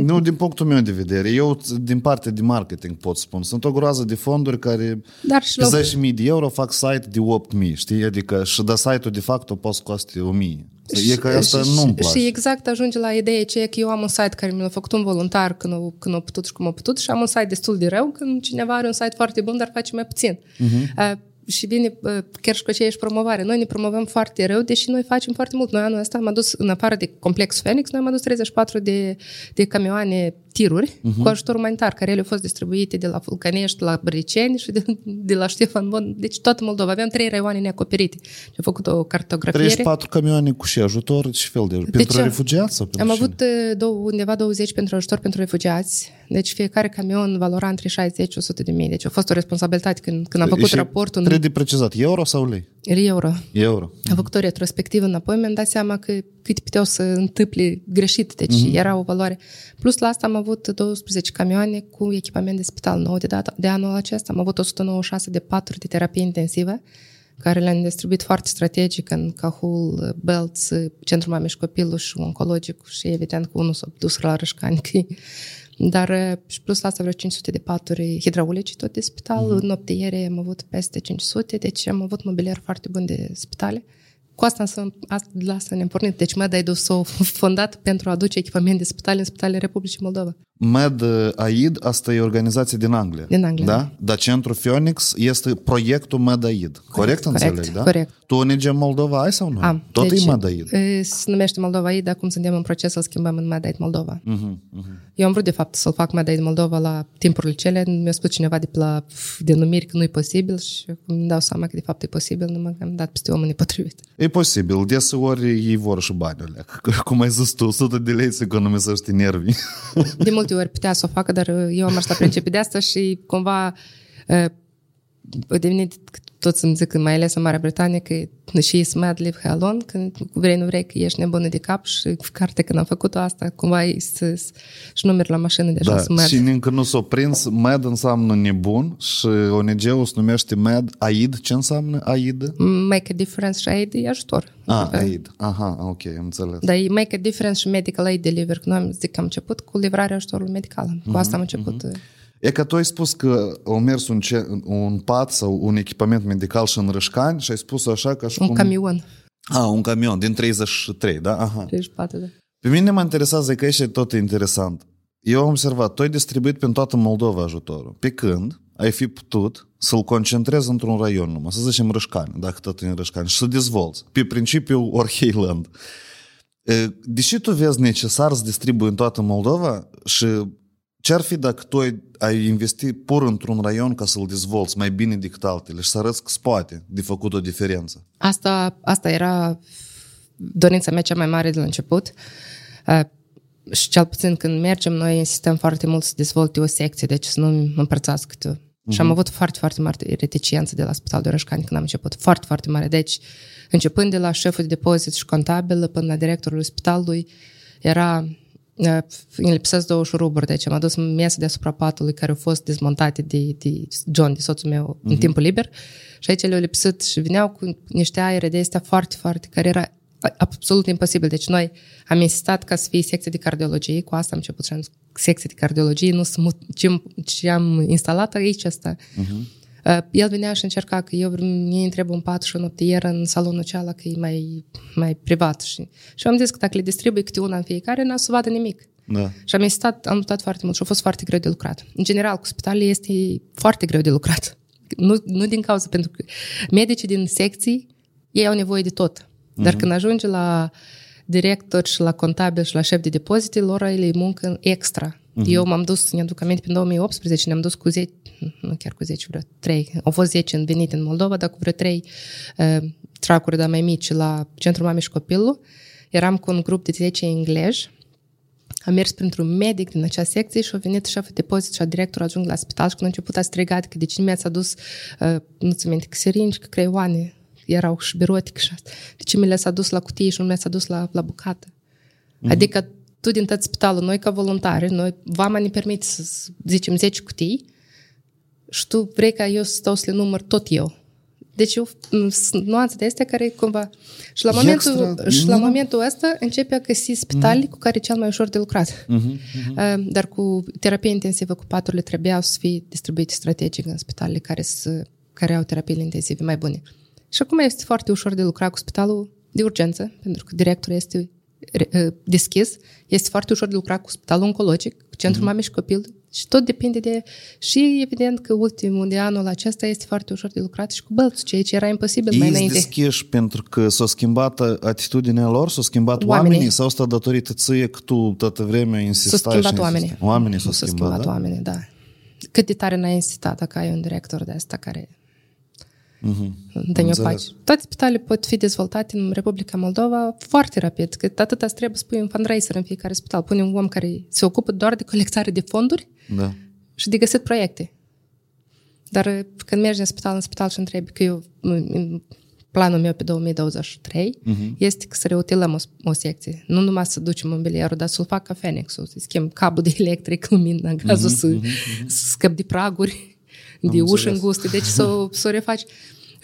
Speaker 1: Nu, din punctul meu de vedere. Eu, din partea de marketing, pot spun. Sunt o groază de fonduri care
Speaker 2: Dar și la-
Speaker 1: pe 10.000 de euro fac site de 8.000, știi? Adică și de site-ul de fapt o poți coste 1.000. E că asta
Speaker 2: și,
Speaker 1: nu-mi
Speaker 2: și-
Speaker 1: place.
Speaker 2: Și exact ajunge la ideea aceea că eu am un site care mi l-a făcut un voluntar când a, când a putut și cum a putut și am un site destul de rău când cineva are un site foarte bun, dar face mai puțin.
Speaker 1: Mhm.
Speaker 2: Uh, și vine uh, chiar și cu aceeași promovare. Noi ne promovăm foarte rău, deși noi facem foarte mult. Noi anul ăsta am adus, în afară de Complex Phoenix, noi am adus 34 de, de camioane tiruri
Speaker 1: Mhm.
Speaker 2: cu ajutor umanitar, care ele au fost distribuite de la Vulcanești, la Brăiceni și de, de la Ștefan Bon. Deci toată Moldova. Aveam trei raioane neacoperite. Și am făcut o cartografiere.
Speaker 1: 34 camioane cu și ajutor, ce fel de... Pentru
Speaker 2: ce?
Speaker 1: refugiați sau pentru
Speaker 2: Am
Speaker 1: cine?
Speaker 2: avut uh, două, undeva 20 pentru ajutor pentru refugiați. Deci fiecare camion valora între 60-100 de mii. Deci a fost o responsabilitate când, când am făcut
Speaker 1: Și
Speaker 2: raportul în
Speaker 1: Trebuie de precizat, euro sau lei?
Speaker 2: euro.
Speaker 1: Euro.
Speaker 2: Am făcut o retrospectivă înapoi, mi-am dat seama că cât puteau să întâmple greșit, deci era o valoare. Plus la asta am avut 12 camioane cu echipament de spital nou de, data, de anul acesta. Am avut 196 de paturi de terapie intensivă, care le-am distribuit foarte strategic în Cahul, Belț, Centrul Mamei și Copilul și Oncologic și evident că unul s-a dus la Rășcani. că- Dar eh, și plus la asta vreo 500 de paturi hidraulice tot de spital. Mm-hmm. În noptiere am avut peste 500, deci am avut mobilier foarte bun de spitale. Cu asta, să, asta, de la asta ne-am pornit. Deci Meda Edu s-a fondat pentru a aduce echipament de spitale în spitalele Republicii Moldova.
Speaker 1: Med Aid, asta e organizație din Anglia.
Speaker 2: Din Anglia.
Speaker 1: Da? Dar Centrul Phoenix este proiectul Med Aid. Corect,
Speaker 2: corect,
Speaker 1: înțeleg, da?
Speaker 2: corect.
Speaker 1: Tu ONG Moldova ai sau nu?
Speaker 2: Am.
Speaker 1: Tot
Speaker 2: deci,
Speaker 1: e Med Aid.
Speaker 2: e, Se numește Moldova Aid, acum suntem în proces să-l schimbăm în Meda Aid Moldova.
Speaker 1: Mhm, mhm.
Speaker 2: Eu am vrut, de fapt, să-l fac Meda Aid Moldova la timpurile cele. Mi-a spus cineva de pe la denumiri că nu e posibil și acum îmi dau seama că, de fapt, e posibil, numai că am dat peste omul nepotrivit.
Speaker 1: E posibil, deseori ei vor și bani alea. Cum ai zis tu, 100 de lei să economisești nervii.
Speaker 2: De multe ori putea să o facă, dar eu am așteptat principiul de asta și cumva uh, a devenit toți îmi zic, mai ales în Marea Britanie, că și is mad live alone, când vrei, nu vrei, că ești nebună de cap și carte când am făcut asta, cumva e să, și numeri la mașină deja
Speaker 1: Da,
Speaker 2: sunt mad.
Speaker 1: și încă nu s-a prins, MED înseamnă nebun și ONG-ul se numește MED AID. Ce înseamnă AID?
Speaker 2: Make a difference și aid e ajutor.
Speaker 1: Ah,
Speaker 2: Adică-
Speaker 1: AID. Aha, ok, am înțeles.
Speaker 2: Dar e make a difference și medical aid deliver. Că noi am zic că am început cu livrarea ajutorului medical. Cu asta am început. uh,
Speaker 1: E că tu ai spus că au mers un, ce, un pat sau un echipament medical și în Rășcani și ai spus așa ca și
Speaker 2: Un
Speaker 1: cum...
Speaker 2: camion.
Speaker 1: Ah, un camion din 33, da? Aha.
Speaker 2: 34, da.
Speaker 1: Pe mine mă interesează că e tot interesant. Eu am observat, tu ai distribuit prin toată Moldova ajutorul. Pe când ai fi putut să-l concentrezi într-un raion numai, să zicem Rășcani, dacă tot e în Rășcani, și să dezvolți. Pe principiul Orheiland. E, Deși tu vezi necesar să distribui în toată Moldova și ce-ar fi dacă tu ai, ai investi pur într-un raion ca să-l dezvolți mai bine decât altele și să arăți că se poate de făcut o diferență?
Speaker 2: Asta, asta era dorința mea cea mai mare de la început. Uh, și cel puțin când mergem, noi insistăm foarte mult să dezvolte o secție, deci să nu împărțească tu. Și am avut foarte, foarte mare reticență de la Spitalul de Rășcani când am început. Foarte, foarte mare. Deci, începând de la șeful de depozit și contabil până la directorul spitalului, era uh, îmi lipsesc două șuruburi, deci am adus mese deasupra patului care au fost dezmontate de, de John, de soțul meu, în timpul liber și aici le-au lipsit și veneau cu niște aere de astea foarte, foarte, care era absolut imposibil. Deci noi am insistat ca să fie secție de cardiologie, cu asta am început și am zis, secție de cardiologie, nu să mut, ce, ce am instalat aici asta. Uh-huh. El venea și încerca că eu mi întreb un pat și o noptieră în salonul cealaltă că e mai, mai privat. Și, și am zis că dacă le distribui câte una în fiecare, n-a să vadă nimic.
Speaker 1: Da.
Speaker 2: Și am insistat, am luptat foarte mult și a fost foarte greu de lucrat. În general, cu spitalele este foarte greu de lucrat. Nu, nu din cauza, pentru că medicii din secții, ei au nevoie de tot. Dar mm-hmm. când ajunge la director și la contabil și la șef de depozite, lor le muncă extra. Mm-hmm. Eu m-am dus, ne aduc aminte, prin 2018, ne-am dus cu 10, nu chiar cu 10, vreo 3. Au fost 10 în venit în Moldova, dar cu vreo 3 uh, tracuri, dar mai mici, la Centrul Mamei și Copilul. Eram cu un grup de 10 englezi am mers printr-un medic din acea secție și a venit șeful de depozit și a director ajung la spital și când a început a strigat că de ce mi-ați adus, uh, nu-ți minte, că seringi, că creioane, erau și birotic și asta. De ce mi le-ați adus la cutie și nu mi-ați adus la, la bucată? Mm-hmm. Adică tu din tot spitalul, noi ca voluntari, noi, vama ne permite să zicem 10 cutii și tu vrei ca eu să stau să le număr tot eu. Deci eu, sunt nuanțe de astea care cumva... Și la momentul, Extra, și la momentul ăsta începe a găsi spitalii mm-hmm. cu care e cel mai ușor de lucrat. Mm-hmm, mm-hmm. Dar cu terapie intensivă cu paturile trebuiau să fie distribuite strategic în spitalele care, să, care au terapii intensive mai bune. Și acum este foarte ușor de lucrat cu spitalul de urgență, pentru că directorul este deschis, este foarte ușor de lucrat cu spitalul oncologic, cu centrul mm-hmm. mameș și copil, și tot depinde de... Și evident că ultimul de anul acesta este foarte ușor de lucrat și cu bălți, ceea ce era imposibil Ei mai înainte.
Speaker 1: deschiși pentru că s-a schimbat atitudinea lor, s-au schimbat oamenii, oamenii sau asta datorită ție că tu toată vremea insistai
Speaker 2: S-au schimbat oamenii.
Speaker 1: Oamenii s-au schimbat,
Speaker 2: schimbat
Speaker 1: da?
Speaker 2: oamenii, da. Cât de tare n-ai insistat dacă ai un director de asta care Uh-huh. Toate spitalele pot fi dezvoltate în Republica Moldova foarte rapid, că atât îți trebuie să pui un fundraiser în fiecare spital. Pune un om care se ocupă doar de colectare de fonduri
Speaker 1: da.
Speaker 2: și de găsit proiecte. Dar uh, când mergi în spital, în spital și întrebi că eu, planul meu pe 2023 uh-huh. Mhm. este că să reutilăm o, o secție. Nu numai să ducem mobilierul, dar să-l fac ca Phoenix-ul, să schimb cablu de electric, lumină, gazul, uh-huh, să, uh-huh. să scăp de praguri, Am de uși înguste, deci să, să o refaci.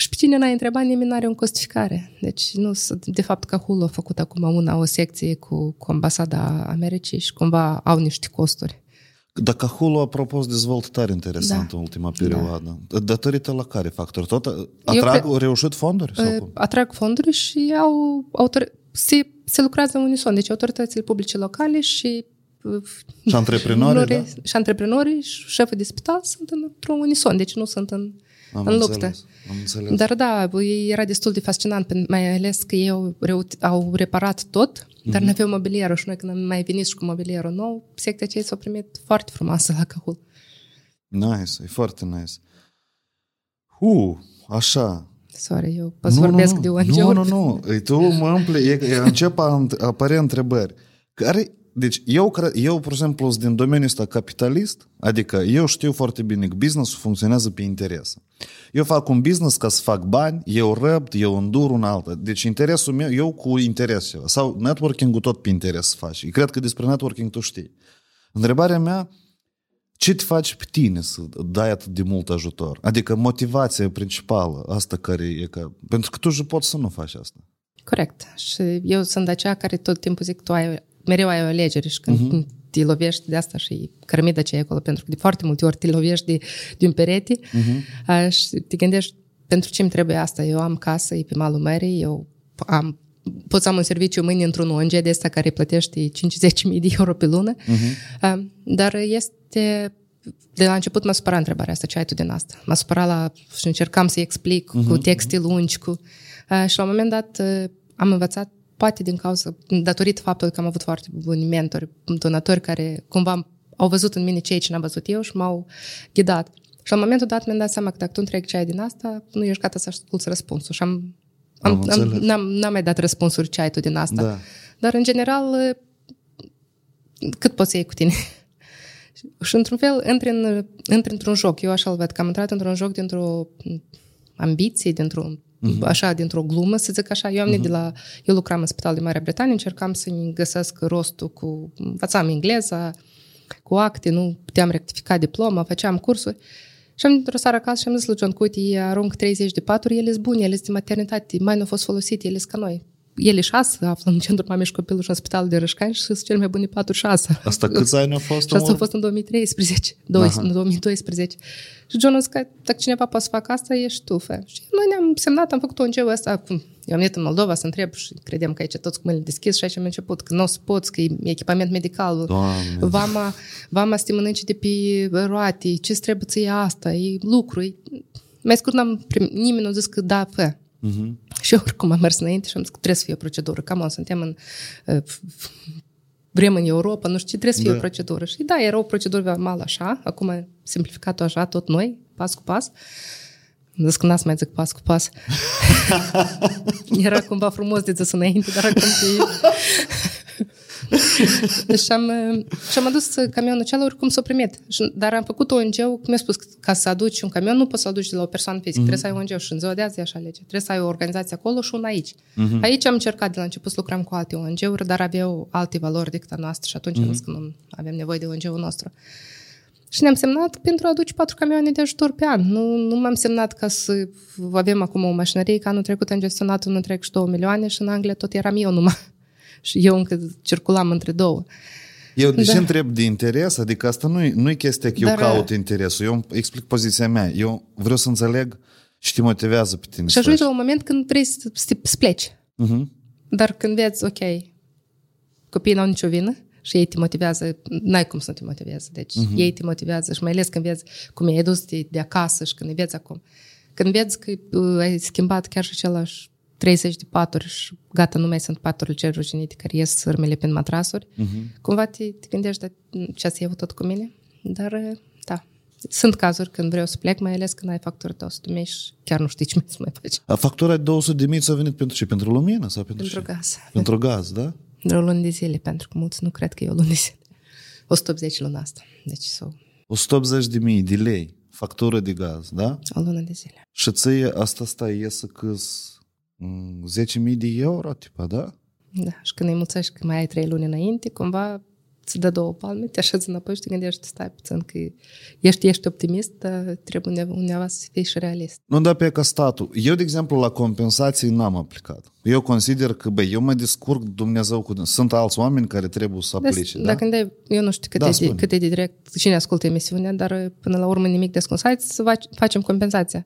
Speaker 2: Și pe cine n-ai întrebat, nimeni nu are o costificare. Deci, nu, de fapt, Cahul a făcut acum una, o secție cu, cu ambasada Americii și cumva au niște costuri.
Speaker 1: Dar Cahul a propus dezvoltare interesantă da. în ultima perioadă. Da. Datorită la care factori? Tot atrag, au reușit fonduri? Sau cum?
Speaker 2: Atrag fonduri și au autor... se, se lucrează în unison. Deci autoritățile publice locale și
Speaker 1: și antreprenorii, da?
Speaker 2: Și antreprenorii și șefii de spital sunt într-un unison, deci nu sunt în am în luptă. Înțeles,
Speaker 1: am înțeles.
Speaker 2: Dar da, era destul de fascinant, mai ales că ei au, au reparat tot, dar mm-hmm. n-aveau mobilierul și noi când am mai venit și cu mobilierul nou, secția aceea s-a primit foarte frumoasă la Cahul.
Speaker 1: Nice, e foarte nice. Uh, așa.
Speaker 2: Sorry, eu pot să vorbesc
Speaker 1: nu,
Speaker 2: de
Speaker 1: ONG-uri. Nu, nu, nu, e, tu mă împle, e, încep a apare întrebări. Care deci eu, cred, eu, pur și simplu, din domeniul ăsta capitalist, adică eu știu foarte bine că business funcționează pe interes. Eu fac un business ca să fac bani, eu răbd, eu îndur un altă. Deci interesul meu, eu cu interes Sau networking-ul tot pe interes să faci. Eu cred că despre networking tu știi. Întrebarea mea, ce te faci pe tine să dai atât de mult ajutor? Adică motivația principală, asta care e ca... Pentru că tu și poți să nu faci asta.
Speaker 2: Corect. Și eu sunt aceea care tot timpul zic, tu ai mereu ai o alegere și când uh-huh. te lovești de asta și cărămida ce e acolo, pentru că de foarte multe ori te lovești de, de un perete uh-huh. și te gândești pentru ce îmi trebuie asta? Eu am casă, e pe malul mării, eu am pot să am un serviciu mâine într-un ONG de asta care plătește 5-10 mii de euro pe lună, uh-huh. dar este de la început mă supăra întrebarea asta, ce ai tu din asta? Mă supăra la, și încercam să-i explic uh-huh. cu texte lungi, cu... și la un moment dat am învățat poate din cauza, datorită faptului că am avut foarte buni mentori, donatori care cumva au văzut în mine ceea ce n-am văzut eu și m-au ghidat. Și la momentul dat mi-am dat seama că dacă tu întregi ce ai din asta, nu ești gata să asculți răspunsul. Și am, am, am, n-am, n-am mai dat răspunsuri ce ai tu din asta. Da. Dar, în general, cât poți să iei cu tine? și, într-un fel, intri, în, intri într-un joc. Eu așa-l văd, că am intrat într-un joc dintr-o ambiție, dintr-un uh-huh. așa, dintr-o glumă, să zic așa. Eu am uh-huh. de la... Eu lucram în spital de Marea Britanie, încercam să-mi găsesc rostul cu... Învățam engleza, cu acte, nu puteam rectifica diploma, făceam cursuri. Și am într-o seară acasă și am zis lui John, uite, arunc 30 de paturi, ele sunt bune, ele sunt de maternitate, mai nu au fost folosite, ele sunt ca noi ele șase află în centrul mamei și copilul și în spitalul de Rășcani și sunt cel mai bune patru șase.
Speaker 1: Asta câți ani au fost?
Speaker 2: Și asta a fost în 2013, în 2012. Și John a zis că dacă cineva poate să facă asta, ești tu, fe. Și noi ne-am semnat, am făcut ONG-ul ăsta. Eu am venit în Moldova să întreb și credem că aici toți cu mâinile deschis și aici am început că nu o să poți, că e echipament medical.
Speaker 1: Doamne.
Speaker 2: Vama, vama să te mănânci de pe roate, ce trebuie să ia asta, e lucru. E... Mai scurt, n-am prim... nimeni nu a zis că da, fă. Uh-huh. Și oricum am mers înainte și am zis că trebuie să fie o procedură. Cam suntem în uh, vrem în Europa, nu știu ce, trebuie să fie da. o procedură. Și da, era o procedură mal așa, acum simplificat-o așa, tot noi, pas cu pas. Am zis că n-ați mai zic pas cu pas. era cumva frumos de zis înainte, dar acum e... și, am, și am adus camionul acela, oricum s-a primit. Dar am făcut ONG-ul, cum mi-a spus, ca să aduci un camion, nu poți să aduci de la o persoană fizică, mm-hmm. trebuie să ai ONG și în ziua de azi e așa lege. Trebuie să ai o organizație acolo și una aici. Mm-hmm. Aici am încercat de la început să lucrăm cu alte ONG-uri, dar aveau alte valori decât a noastră și atunci mm-hmm. am zis că nu avem nevoie de ONG-ul nostru. Și ne-am semnat pentru a aduce patru camioane de ajutor pe an. Nu, nu m-am semnat ca să avem acum o mașinărie, că anul trecut am gestionat un întreg și două milioane și în Anglia tot eram eu numai. Și eu încă circulam între două.
Speaker 1: Eu de da. ce întreb de interes? Adică asta nu e, nu e chestia că Dar, eu caut interesul. Eu explic poziția mea. Eu vreau să înțeleg și te motivează pe tine.
Speaker 2: Și ajungi la un moment când trebuie să, să pleci. Uh-huh. Dar când vezi, ok, copiii n-au nicio vină, și ei te motivează, n-ai cum să nu te motiveze. Deci uh-huh. ei te motivează și mai ales când vezi cum e dus de, de acasă și când îi vezi acum. Când vezi că uh, ai schimbat chiar și același 30 de paturi și gata, nu mai sunt paturile cele ruginite care ies sârmele prin matrasuri, uh-huh. cumva te, te gândești, dar ce să iau tot cu mine? Dar, uh, da, sunt cazuri când vreau să plec, mai ales când ai factură de 100 de mii și chiar nu știi ce mai să mai faci.
Speaker 1: A factura de 200 de mii ți-a venit pentru ce? Pentru lumină sau pentru
Speaker 2: Pentru
Speaker 1: ce?
Speaker 2: gaz.
Speaker 1: Pentru gaz, da?
Speaker 2: De o lună de zile, pentru că mulți nu cred că e o lună de zile. 180 luna asta. Deci sau...
Speaker 1: 180 de mii de lei, factură de gaz, da?
Speaker 2: O lună de zile.
Speaker 1: Și ție asta stai iesă câți 10.000 de euro, tipa, da?
Speaker 2: Da, și când îi mulțești că mai ai trei luni înainte, cumva îți dă două palme, te așezi înapoi și te gândești, stai puțin, că ești, ești optimist, dar trebuie undeva să fii și realist.
Speaker 1: Nu, dar pe ca statul. Eu, de exemplu, la compensații n-am aplicat. Eu consider că, băi, eu mă descurc Dumnezeu cu... Sunt alți oameni care trebuie să aplice, da?
Speaker 2: Dacă da? eu nu știu cât, da, e de, cât e de direct, cine ascultă emisiunea, dar până la urmă nimic de ascuns. să facem compensația.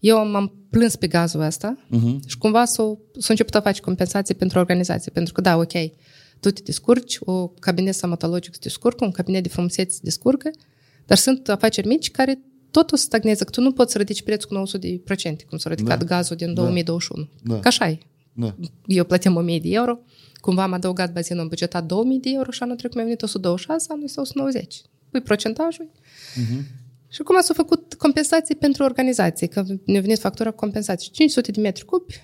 Speaker 2: Eu m-am plâns pe gazul ăsta uh-huh. și cumva s-au, s-a început a face compensații pentru organizație. Pentru că, da, ok, tu te descurci, o cabinet stomatologic se descurcă, un cabinet de frumusețe se descurcă, dar sunt afaceri mici care totul stagnează, că tu nu poți să ridici prețul cu 900%, cum s-a ridicat da. gazul din 2021. Da. Ca așa e. Da. Eu plăteam 1000 de euro, cumva am adăugat bazinul în bugetat 2000 de euro și anul trecut mi-a venit 126, anul este 190. Pui procentajul. Uh-huh. Și acum s-au făcut compensații pentru organizație, că ne-a venit factura compensație. 500 de metri cubi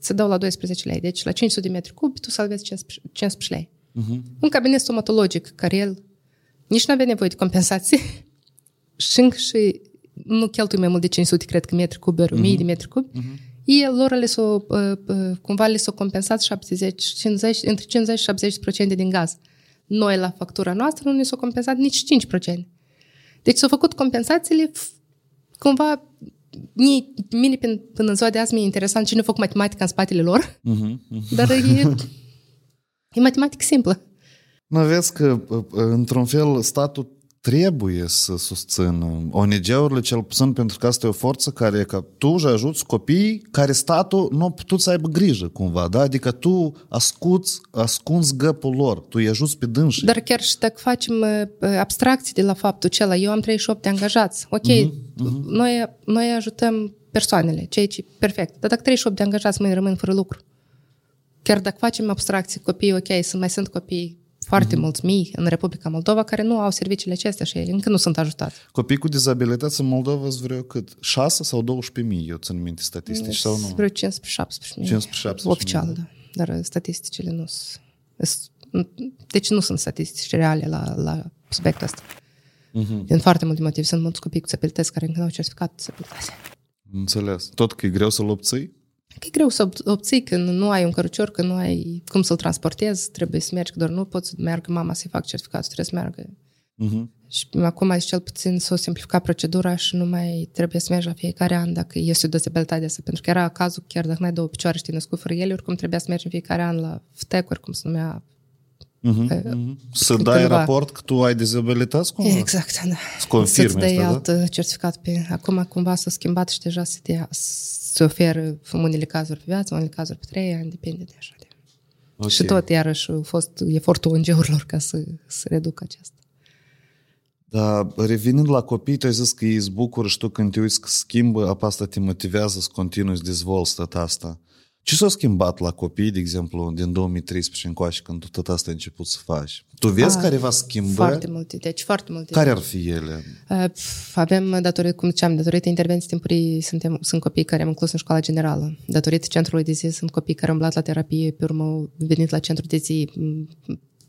Speaker 2: se dau la 12 lei. Deci la 500 de metri cubi tu salvezi 15 lei. Uh-huh. Un cabinet stomatologic care el nici nu avea nevoie de compensație și, și nu cheltui mai mult de 500, cred că metri cubi, ori 1000 uh-huh. de metri cubi. Uh-huh. Ei, lor le s-o, uh, uh, cumva le s-o compensat 70, 50, între 50 și 70% din gaz. Noi, la factura noastră, nu ne s-o compensat nici 5%. Deci s-au făcut compensațiile cumva mie, mine până, până în ziua de azi mi-e interesant cine a făcut matematica în spatele lor, uh-huh, uh-huh. dar e, e matematică simplă.
Speaker 1: Nu vezi că, într-un fel, statul trebuie să susțină ONG-urile, cel puțin pentru că asta e o forță care, că tu își ajuți copiii care statul nu a putut să aibă grijă cumva, da? Adică tu ascuți, ascunzi găpul lor, tu îi ajuți pe dânsii.
Speaker 2: Dar chiar și dacă facem abstracții de la faptul acela, eu am 38 de angajați, ok, uh-huh, uh-huh. Noi, noi ajutăm persoanele, ceea ce e perfect, dar dacă 38 de angajați mai rămân fără lucru, chiar dacă facem abstracții, copii, ok, să mai sunt copii foarte mm-hmm. mulți mii în Republica Moldova care nu au serviciile acestea și ei încă nu sunt ajutați.
Speaker 1: Copii cu dizabilități în Moldova sunt vreo cât? 6 sau 12 mii, eu țin minte statistici sau nu?
Speaker 2: Vreo 15-17 mii. 15-17 Oficial, da. Dar statisticile nu sunt... Deci nu sunt statistici reale la, la subiectul ăsta. Mm-hmm. Din foarte multe motive. Sunt mulți copii cu disabilități care încă nu au certificat disabilitate.
Speaker 1: Înțeles. Tot că e greu să-l obții?
Speaker 2: Că e greu să obții când nu ai un cărucior, când nu ai cum să-l transportezi, trebuie să mergi, doar nu poți să meargă mama să-i fac certificatul, trebuie să meargă. Uh-huh. Și acum ai cel puțin să o simplifica procedura și nu mai trebuie să mergi la fiecare an dacă este o dezabilitate asta. Pentru că era cazul, chiar dacă n-ai două picioare și te născut fără ele, oricum trebuia să mergi în fiecare an la FTEC, cum se numea
Speaker 1: Uh-huh, uh-huh. Să dai cândva. raport că tu ai dezabilități cumva?
Speaker 2: Exact, da.
Speaker 1: Să confirmi
Speaker 2: Să-ți dai alt da? certificat pe... Acum cumva s-a schimbat și deja se, dea, se oferă în unele cazuri pe viață, în unele cazuri pe trei ani, depinde de așa. De. Okay. Și tot iarăși a fost efortul ONG-urilor ca să, să reducă aceasta.
Speaker 1: Dar revenind la copii, tu ai zis că ei îți bucură și tu când te uiți că schimbă, apa asta te motivează să continui să dezvolți tot asta. Ce s-a schimbat la copii, de exemplu, din 2013 încoace, când tu tot asta ai început să faci? Tu vezi A, va schimba?
Speaker 2: Foarte multe, deci foarte multe.
Speaker 1: Care ar fi ele?
Speaker 2: Avem, datorită, cum ziceam, datorită intervenții timpurii, suntem, sunt copii care am inclus în școala generală. Datorită centrului de zi, sunt copii care au umblat la terapie, pe urmă au venit la centru de zi,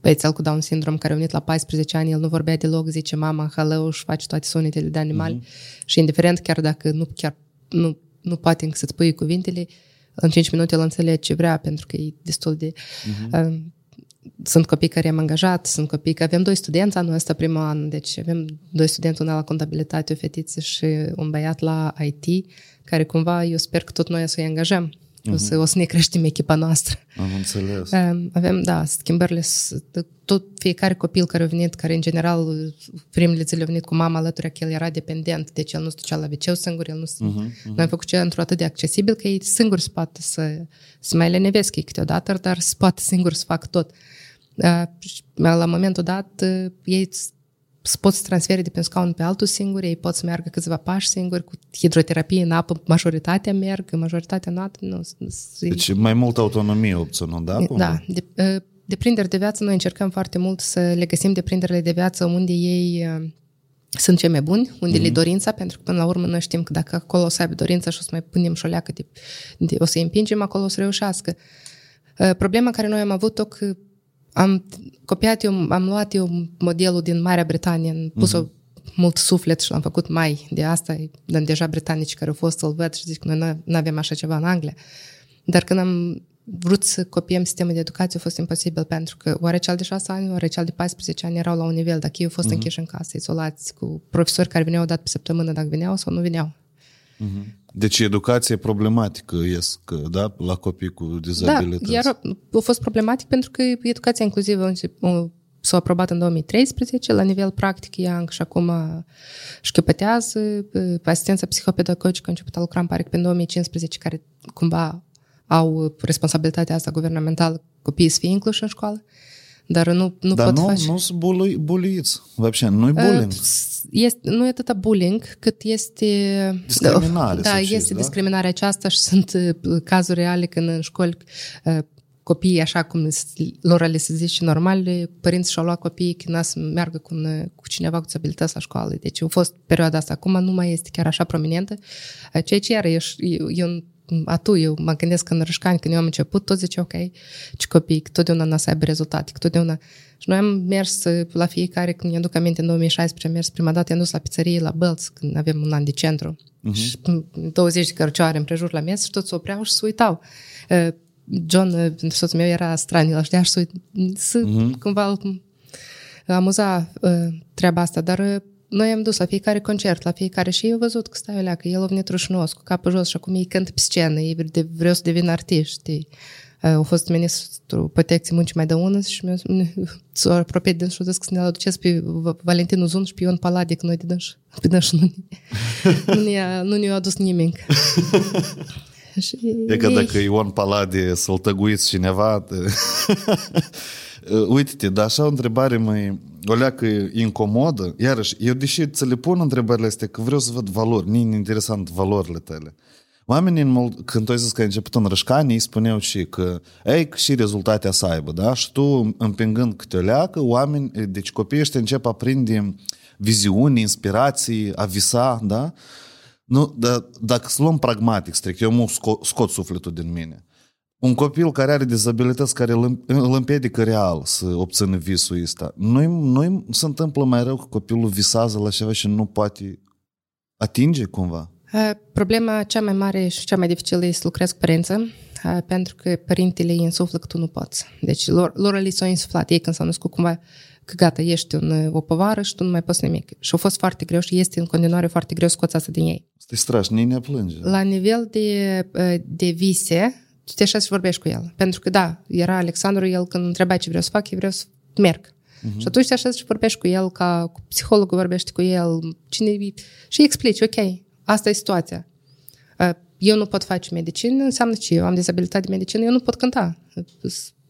Speaker 2: băiețel cu Down syndrome care a venit la 14 ani, el nu vorbea deloc, zice mama, halău, și face toate sunetele de animal. Uh-huh. Și indiferent, chiar dacă nu, chiar, nu, nu poate încă să-ți pui cuvintele, în 5 minute el înțelege ce vrea, pentru că e destul de... Uh-huh. sunt copii care am angajat, sunt copii că avem doi studenți anul ăsta primul an, deci avem doi studenți, una la contabilitate, o fetiță și un băiat la IT, care cumva eu sper că tot noi să-i angajăm. Uh-huh. O, să, o să ne creștem echipa noastră.
Speaker 1: Am înțeles.
Speaker 2: Avem, da, schimbările, tot fiecare copil care a venit, care în general primele zile a venit cu mama alături, că el era dependent, deci el nu stăcea la wc singur, el nu... Uh-huh, uh-huh. Noi am făcut centru atât de accesibil că ei singur se poate să, să mai lenevesc ei câteodată, dar se poate singur să fac tot. La momentul dat, ei pot să transfere de pe un scaun pe altul singur, ei pot să meargă câțiva pași singuri, cu hidroterapie în apă, majoritatea merg, majoritatea nu. nu
Speaker 1: deci mai multă autonomie obținut, da?
Speaker 2: Da. De, deprinderi de viață, noi încercăm foarte mult să le găsim deprinderile de viață unde ei sunt cei mai buni, unde mm-hmm. le dorința, pentru că până la urmă noi știm că dacă acolo o să aibă dorința și o să mai punem și o leacă de, de, o să îi împingem, acolo o să reușească. Problema care noi am avut-o că am copiat eu, am luat eu modelul din Marea Britanie, am pus-o uh-huh. mult suflet și l-am făcut mai de asta, dar deja britanici care au fost să-l văd și zic că noi nu avem așa ceva în Anglia. Dar când am vrut să copiem sistemul de educație, a fost imposibil pentru că oare cel de 6 ani, oare cel de 14 ani erau la un nivel, dacă ei au fost uh-huh. închiși în casă, izolați, cu profesori care veneau o dată pe săptămână, dacă veneau sau nu veneau.
Speaker 1: Uh-huh. Deci educație problematică ies, da, la copii cu dizabilități.
Speaker 2: Da, iar a fost problematic pentru că educația inclusivă s-a aprobat în 2013, la nivel practic ea și acum șchiopătează, asistența psihopedagogică a început a lucra, în pare că pe 2015, care cumva au responsabilitatea asta guvernamentală, copiii să fie incluși în școală. Dar nu, nu
Speaker 1: Dar
Speaker 2: pot
Speaker 1: nu,
Speaker 2: face...
Speaker 1: nu sunt bully, bulliți. Вообще, nu e bullying.
Speaker 2: Este, nu e atâta bullying, cât este...
Speaker 1: Discriminare.
Speaker 2: Da,
Speaker 1: este
Speaker 2: da? discriminarea aceasta și sunt cazuri reale când în școli copiii, așa cum lor le se zice normal, părinții și-au luat copiii când să meargă cu, un, cu cineva cu disabilități la școală. Deci a fost perioada asta. Acum nu mai este chiar așa prominentă. Ceea ce iară e, e un atu, eu mă gândesc în Rășcani, când eu am început, toți ziceau, ok, ce copii, că totdeauna n să aibă rezultate, că totdeauna... Și noi am mers la fiecare, când mi-aduc aminte, în 2016, am mers prima dată, am dus la pizzerie, la Bălț, când avem un an de centru. Uh-huh. Și 20 de cărcioare împrejur la mes și toți se opreau și se uitau. John, soțul meu, era straniu, la știa și să, să uh-huh. cumva amuza treaba asta, dar noi am dus la fiecare concert, la fiecare și eu văzut că stai alea, că el a venit rușinos, cu capul jos și acum ei cânt pe scenă, ei de, vreau să devin artiști. Au fost ministru protecției muncii mai de ună și s-au apropiat din și au zis că să ne aduceți pe Valentin Uzun și pe Ion Paladic, noi de dânși. Pe dânși nu, nu, ne-a, nu ne-a adus nimic.
Speaker 1: și e că dacă Ion Palade să-l tăguiți cineva, uite-te, dar așa o întrebare mai o leacă incomodă, iarăși, eu deși ți le pun întrebările astea, că vreau să văd valori, nu interesant valorile tale. Oamenii, în Mold- când tu ai zis că ai început în Rășcani, îi spuneau și că ei și rezultate să aibă, da? Și tu, împingând câte o leacă, oameni, deci copiii ăștia încep a prinde viziuni, inspirații, a visa, da? Nu, dar dacă să luăm pragmatic strict, eu mă scot, scot sufletul din mine un copil care are dizabilități care îl împiedică real să obțină visul ăsta, nu nu se întâmplă mai rău că copilul visează la ceva și nu poate atinge cumva?
Speaker 2: Problema cea mai mare și cea mai dificilă este să lucrezi cu părință, pentru că părintele îi insuflă că tu nu poți. Deci lor, lor li s-au insuflat. Ei când s-au născut cumva că gata, ești un, o povară și tu nu mai poți nimic. Și a fost foarte greu și este în continuare foarte greu scoți asta din ei.
Speaker 1: Este strașnic, nimeni plânge.
Speaker 2: La nivel de, de vise, te așa și vorbești cu el. Pentru că, da, era Alexandru, el când întreba ce vreau să fac, eu vreau să merg. Uh-huh. Și atunci te așa și vorbești cu el, ca cu psihologul vorbești cu el, cine și explici, ok, asta e situația. Eu nu pot face medicină, înseamnă ce? Eu am dizabilitate de medicină, eu nu pot cânta.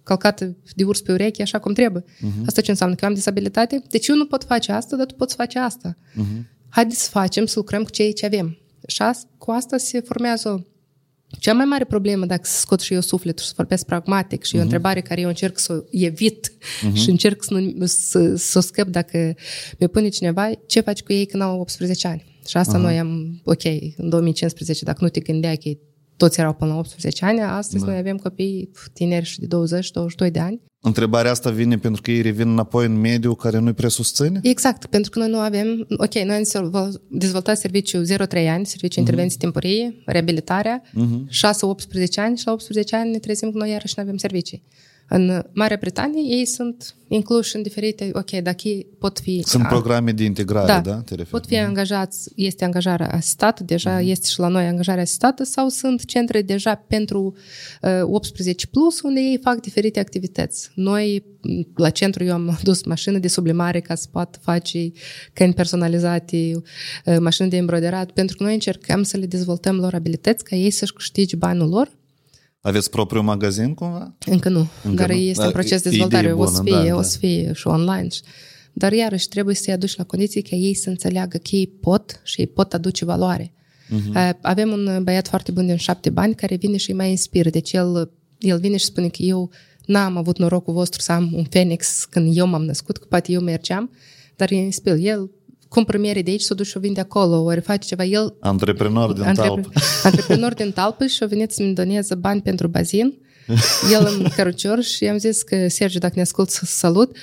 Speaker 2: Calcată de urs pe ureche așa cum trebuie. Uh-huh. Asta ce înseamnă? Că eu am dizabilitate? Deci eu nu pot face asta, dar tu poți face asta. Uh-huh. Haideți să facem, să lucrăm cu ceea ce avem. Și cu asta se formează cea mai mare problemă, dacă să scot și eu sufletul și să vorbesc pragmatic și uh-huh. e o mhm. întrebare care eu încerc să o evit uh-huh. și încerc să, nu, să, să o scăp dacă mi pune cineva, ce faci cu ei când au 18 ani? Și asta uh-huh. noi am, ok, în 2015, dacă nu te gândeai că toți erau până la 18 ani, astăzi da. noi avem copii tineri și de 20 22 de ani.
Speaker 1: Întrebarea asta vine pentru că ei revin înapoi în mediu care nu-i prea susține?
Speaker 2: Exact, pentru că noi nu avem... Ok, noi am dezvoltat serviciul 0-3 ani, serviciul uh-huh. intervenții timpurii, reabilitarea, uh-huh. Mhm. 6-18 ani și la 18 ani ne trezim că noi iarăși nu avem servicii. În Marea Britanie ei sunt incluși în diferite, ok, dacă ei pot fi...
Speaker 1: Sunt programe de integrare, da? da?
Speaker 2: Te pot fi angajați, este angajarea asistată, deja uh-huh. este și la noi angajarea asistată, sau sunt centre deja pentru uh, 18 plus, unde ei fac diferite activități. Noi, la centru, eu am dus mașină de sublimare ca să poată face căni personalizate, uh, mașină de embroderat, pentru că noi încercăm să le dezvoltăm lor abilități ca ei să-și câștige banul lor
Speaker 1: aveți propriul magazin cumva?
Speaker 2: Încă nu, Încă dar nu. este în proces de dezvoltare, bună, o să fie, da, o da. să fie și online. Dar iarăși trebuie să-i aduci la condiții ca ei să înțeleagă că ei pot și ei pot aduce valoare. Uh-huh. Avem un băiat foarte bun din șapte bani care vine și îi mai inspiră. Deci el, el vine și spune că eu n-am avut norocul vostru să am un Phoenix când eu m-am născut, că poate eu mergeam, dar el inspiră. El cumpără miere de aici, s-o duce și o vinde acolo, ori face ceva. El,
Speaker 1: antreprenor din antrepre, talpă.
Speaker 2: Antreprenor din talpă și a venit să-mi doneze bani pentru bazin. El în cărucior și i-am zis că, Sergiu, dacă ne ascult, să salut.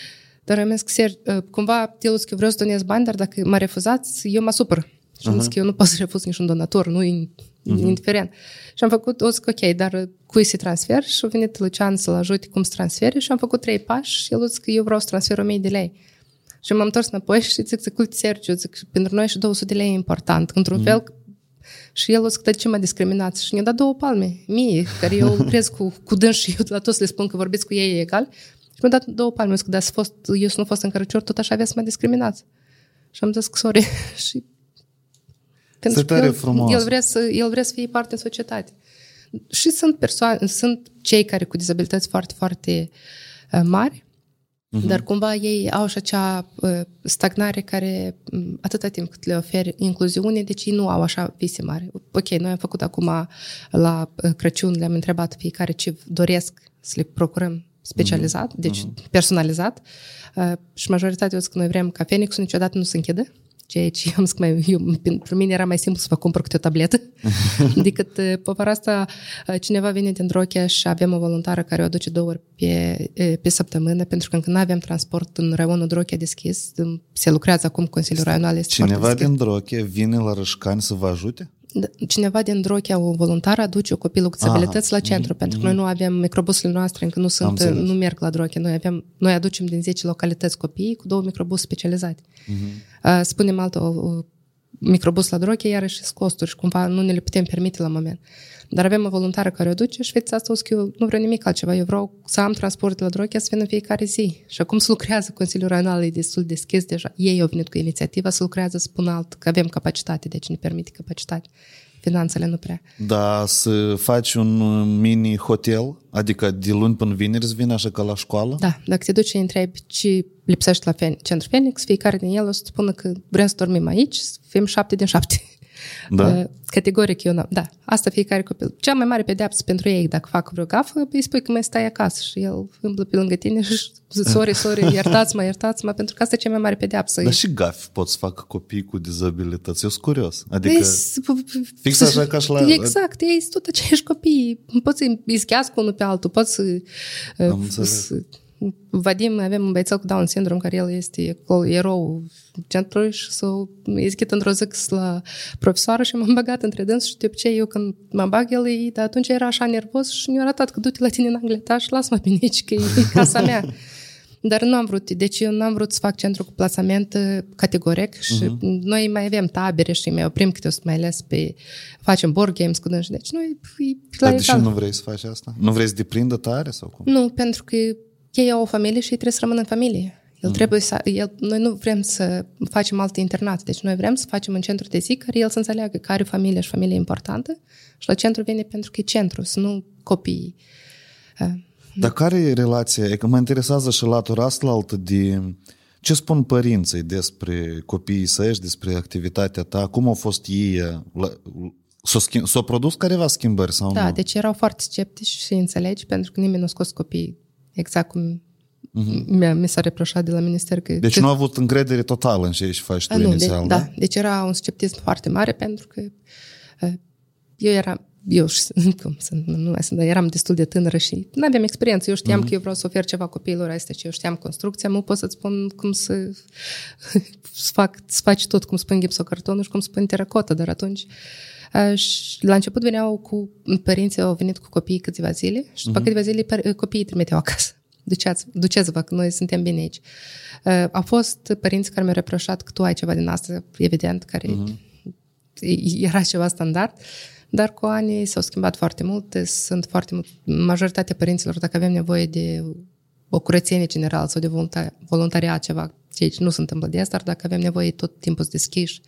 Speaker 2: Dar am zis că, Sergiu, ă, cumva, el că vreau să donez bani, dar dacă mă refuzați, eu mă supăr. Și am uh-huh. zis că eu nu pot să refuz niciun donator, nu e uh-huh. indiferent. Și am făcut, o zic, ok, dar cui se transfer? Și a venit Lucian să-l ajute cum să transfere și am făcut trei pași și el a zis că eu vreau să transfer 1000 de lei. Și m-am întors înapoi și zic, zic, uite, Sergiu, zic, pentru noi și 200 de lei e important. Într-un mm. fel, și el o zic, ce mă discriminați? Și ne-a dat două palme, mie, care eu lucrez cu, cu dâns și eu la toți le spun că vorbiți cu ei egal. Și mi-a dat două palme. Zic, dar fost, eu să nu fost în cărăcior, tot așa avea să mă discriminați. Și am zis, sorry. și
Speaker 1: pentru că el, frumos.
Speaker 2: El vrea, să, el vrea să fie parte în societate. Și sunt persoane, sunt cei care cu dizabilități foarte, foarte uh, mari, Uh-huh. Dar cumva ei au și acea uh, stagnare care um, atâta timp cât le oferi incluziune, deci ei nu au așa vise mari. Ok, noi am făcut acum la uh, Crăciun, le-am întrebat fiecare ce doresc să le procurăm specializat, uh-huh. deci uh-huh. personalizat. Uh, și majoritatea au zis că noi vrem ca Phoenix niciodată nu se închidă ceea ce am zis că mai, eu, pentru mine era mai simplu să vă cumpăr câte o tabletă decât uh, povara asta uh, cineva vine din Drochea și avem o voluntară care o aduce două ori pe, uh, pe săptămână pentru că încă nu avem transport în raionul Drochea deschis se lucrează acum Consiliul Raional este
Speaker 1: Cineva din Drochea vine la Rășcani să vă ajute?
Speaker 2: Da, cineva din Drochea, o voluntară, aduce o copilul cu dizabilități la centru, mm-hmm. pentru că noi nu avem microbusele noastre, încă nu sunt, nu merg la Drochea. Noi, avem, noi aducem din 10 localități copii cu două microbuse specializate. Mm-hmm. Spunem altă, o, o microbus la Drochea, iarăși sunt costuri și cumva nu ne le putem permite la moment. Dar avem o voluntară care o duce și fetița asta o că eu nu vreau nimic altceva. Eu vreau să am transport de la Drochea să vină fiecare zi. Și acum să lucrează Consiliul Raional e destul de deschis deja. Ei au venit cu inițiativa să lucrează, spun alt, că avem capacitate, deci ne permite capacitate finanțele nu prea.
Speaker 1: Da, să faci un mini hotel, adică de luni până vineri să vină așa ca la școală?
Speaker 2: Da, dacă te duci și întrebi ce lipsește la Centru Phoenix, fiecare din el o să spună că vrem să dormim aici, să fim șapte din șapte. Da. Uh, categoric eu Da, asta fiecare copil. Cea mai mare pedeapsă pentru ei, dacă fac vreo gafă, îi spui că mai stai acasă și el îmblă pe lângă tine și sorry, sorry, iertați-mă, iertați-mă, pentru că asta e cea mai mare pedeapsă.
Speaker 1: Dar și gafi pot să facă copii cu dizabilități. Eu sunt curios. Adică fix așa ca și la...
Speaker 2: Exact, ei sunt tot aceiași copii. Poți să-i izchească unul pe altul, poți să... Am să Vadim, avem un băiețel cu Down syndrome, care el este erou centrului și s-o izghit într-o zi la profesoară și m-am băgat între dâns și de obicei eu când mă bag el, e, dar atunci era așa nervos și mi-a arătat că du-te la tine în Angleta și lasă-mă pe nici, că e casa mea. Dar nu am vrut, deci eu nu am vrut să fac centru cu plasament uh, categoric și uh-huh. noi mai avem tabere și mai oprim câte o să mai ales pe, facem board games cu dânsi, deci noi...
Speaker 1: Dar de ce nu vrei să faci asta? Nu vrei să deprindă tare sau cum?
Speaker 2: Nu, pentru că ei au o familie și ei trebuie să rămână în familie. El mm. trebuie să, el, noi nu vrem să facem alte internate, deci noi vrem să facem un centru de zi care el să înțeleagă că are familie și familie importantă și la centru vine pentru că e centru, să nu copiii.
Speaker 1: Dar care e relația? E că mă interesează și latura asta altă de ce spun părinții despre copiii săi și despre activitatea ta, cum au fost ei, s-au, schimb, s-au produs careva schimbări sau
Speaker 2: da,
Speaker 1: nu? Da,
Speaker 2: deci erau foarte sceptici și înțelegi pentru că nimeni nu a scos copiii exact cum uh-huh. mi-a, mi s-a reproșat de la minister că...
Speaker 1: Deci nu a avut încredere totală în ce faci tu nu, inițial,
Speaker 2: de,
Speaker 1: da?
Speaker 2: Da, deci era un sceptism foarte mare pentru că eu eram eu cum să nu mai sunt, dar eram destul de tânără și nu aveam experiență. Eu știam uh-huh. că eu vreau să ofer ceva copiilor astea și eu știam construcția, nu pot să-ți spun cum să, să, fac, să faci tot, cum spun gipsocartonul și cum spun teracotă, dar atunci și la început veneau cu părinții, au venit cu copiii câțiva zile și după uh-huh. câteva zile copiii trimiteau acasă. duceți, duceți-vă, că noi suntem bine aici. Uh, au fost părinți care mi-au reproșat că tu ai ceva din asta, evident, care uh-huh. era ceva standard, dar cu ani s-au schimbat foarte mult, sunt foarte mult, majoritatea părinților, dacă avem nevoie de o curățenie generală sau de voluntariat, ceva, ce nu se întâmplă de asta, dar dacă avem nevoie tot timpul să deschiși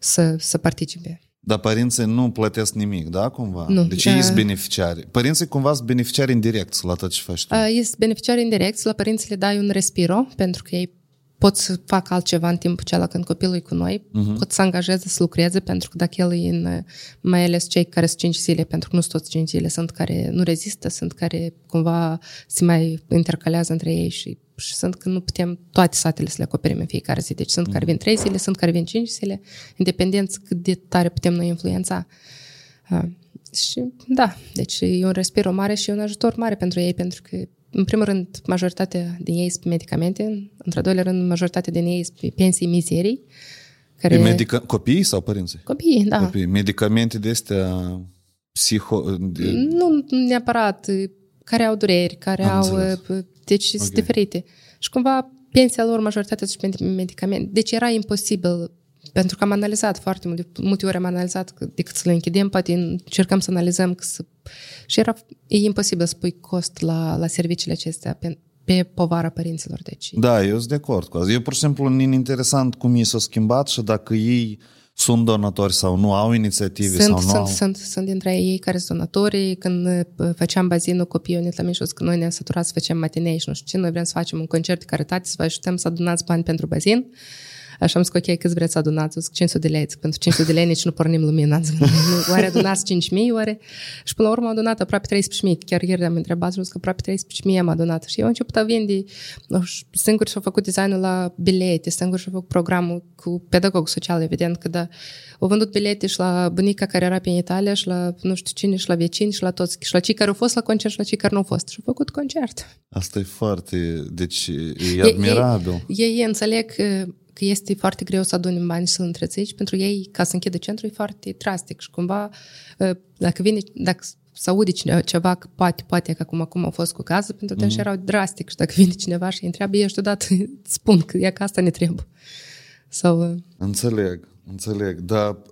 Speaker 2: să, să participe.
Speaker 1: Dar părinții nu plătesc nimic, da, cumva?
Speaker 2: Nu.
Speaker 1: Deci ei sunt beneficiari. Părinții cumva sunt beneficiari indirect la tot ce faci tu.
Speaker 2: Este beneficiari indirect, la părinții le dai un respiro, pentru că ei pot să facă altceva în timpul acela când copilul e cu noi, uh-huh. pot să angajeze, să lucreze, pentru că dacă el e în, mai ales cei care sunt 5 zile, pentru că nu sunt toți 5 zile, sunt care nu rezistă, sunt care cumva se mai intercalează între ei și, și sunt că nu putem toate satele să le acoperim în fiecare zi. Deci sunt uh-huh. care vin 3 zile, sunt care vin 5 zile, independent cât de tare putem noi influența. Uh, și da, deci e un respiro mare și un ajutor mare pentru ei, pentru că în primul rând, majoritatea din ei sunt medicamente, într-al doilea rând, majoritatea din ei sunt pensii mizerii.
Speaker 1: Care... E medica... Copiii sau părinții?
Speaker 2: Copiii, da.
Speaker 1: Copiii. Medicamente de astea psiho... De...
Speaker 2: Nu neapărat, care au dureri, care
Speaker 1: Am
Speaker 2: au...
Speaker 1: înțeles.
Speaker 2: Deci okay. sunt diferite. Și cumva pensia lor, majoritatea sunt medicamente. Deci era imposibil pentru că am analizat foarte multe, multe ori am analizat că decât să le închidem, poate încercăm să analizăm că să... și era e imposibil să pui cost la, la serviciile acestea pe, pe povara părinților. Deci...
Speaker 1: Da, eu sunt de acord cu asta. Eu, pur și simplu, e interesant cum ei s-au schimbat și dacă ei sunt donatori sau nu, au inițiative
Speaker 2: sunt,
Speaker 1: sau nu
Speaker 2: sunt,
Speaker 1: au.
Speaker 2: Sunt, sunt dintre ei care sunt donatori. Când făceam bazinul, copiii au la mișus că noi ne-am săturat să facem matinei și nu știu ce, noi vrem să facem un concert de caritate, să vă ajutăm să adunați bani pentru bazin. Așa am zis că ok, câți vreți să adunați? Zic 500 de lei. Zic, pentru 500 de lei nici nu pornim lumina. Zic, oare adunați 5.000, oare? Și până la urmă am adunat aproape 13.000. Chiar ieri am întrebat și că aproape 13.000 am adunat. Și eu am început a vinde, singur și-au făcut designul la bilete, singur și-au făcut programul cu pedagog social, evident, că da, au vândut bilete și la bunica care era pe Italia și la nu știu cine, și la vecini și la toți, și la cei care au fost la concert și la cei care nu au fost. Și au făcut concert.
Speaker 1: Asta e foarte, deci e admirabil.
Speaker 2: Ei, ei, ei înțeleg că este foarte greu să aduni bani și să-l întrețici. Pentru ei, ca să închidă centru, e foarte drastic și cumva, dacă vine, dacă să aude ceva că poate, poate că acum, acum au fost cu cazul, pentru că mm-hmm. erau drastic și dacă vine cineva și îi întreabă, ești odată, spun că e că asta ne trebuie. Sau...
Speaker 1: Înțeleg, înțeleg, dar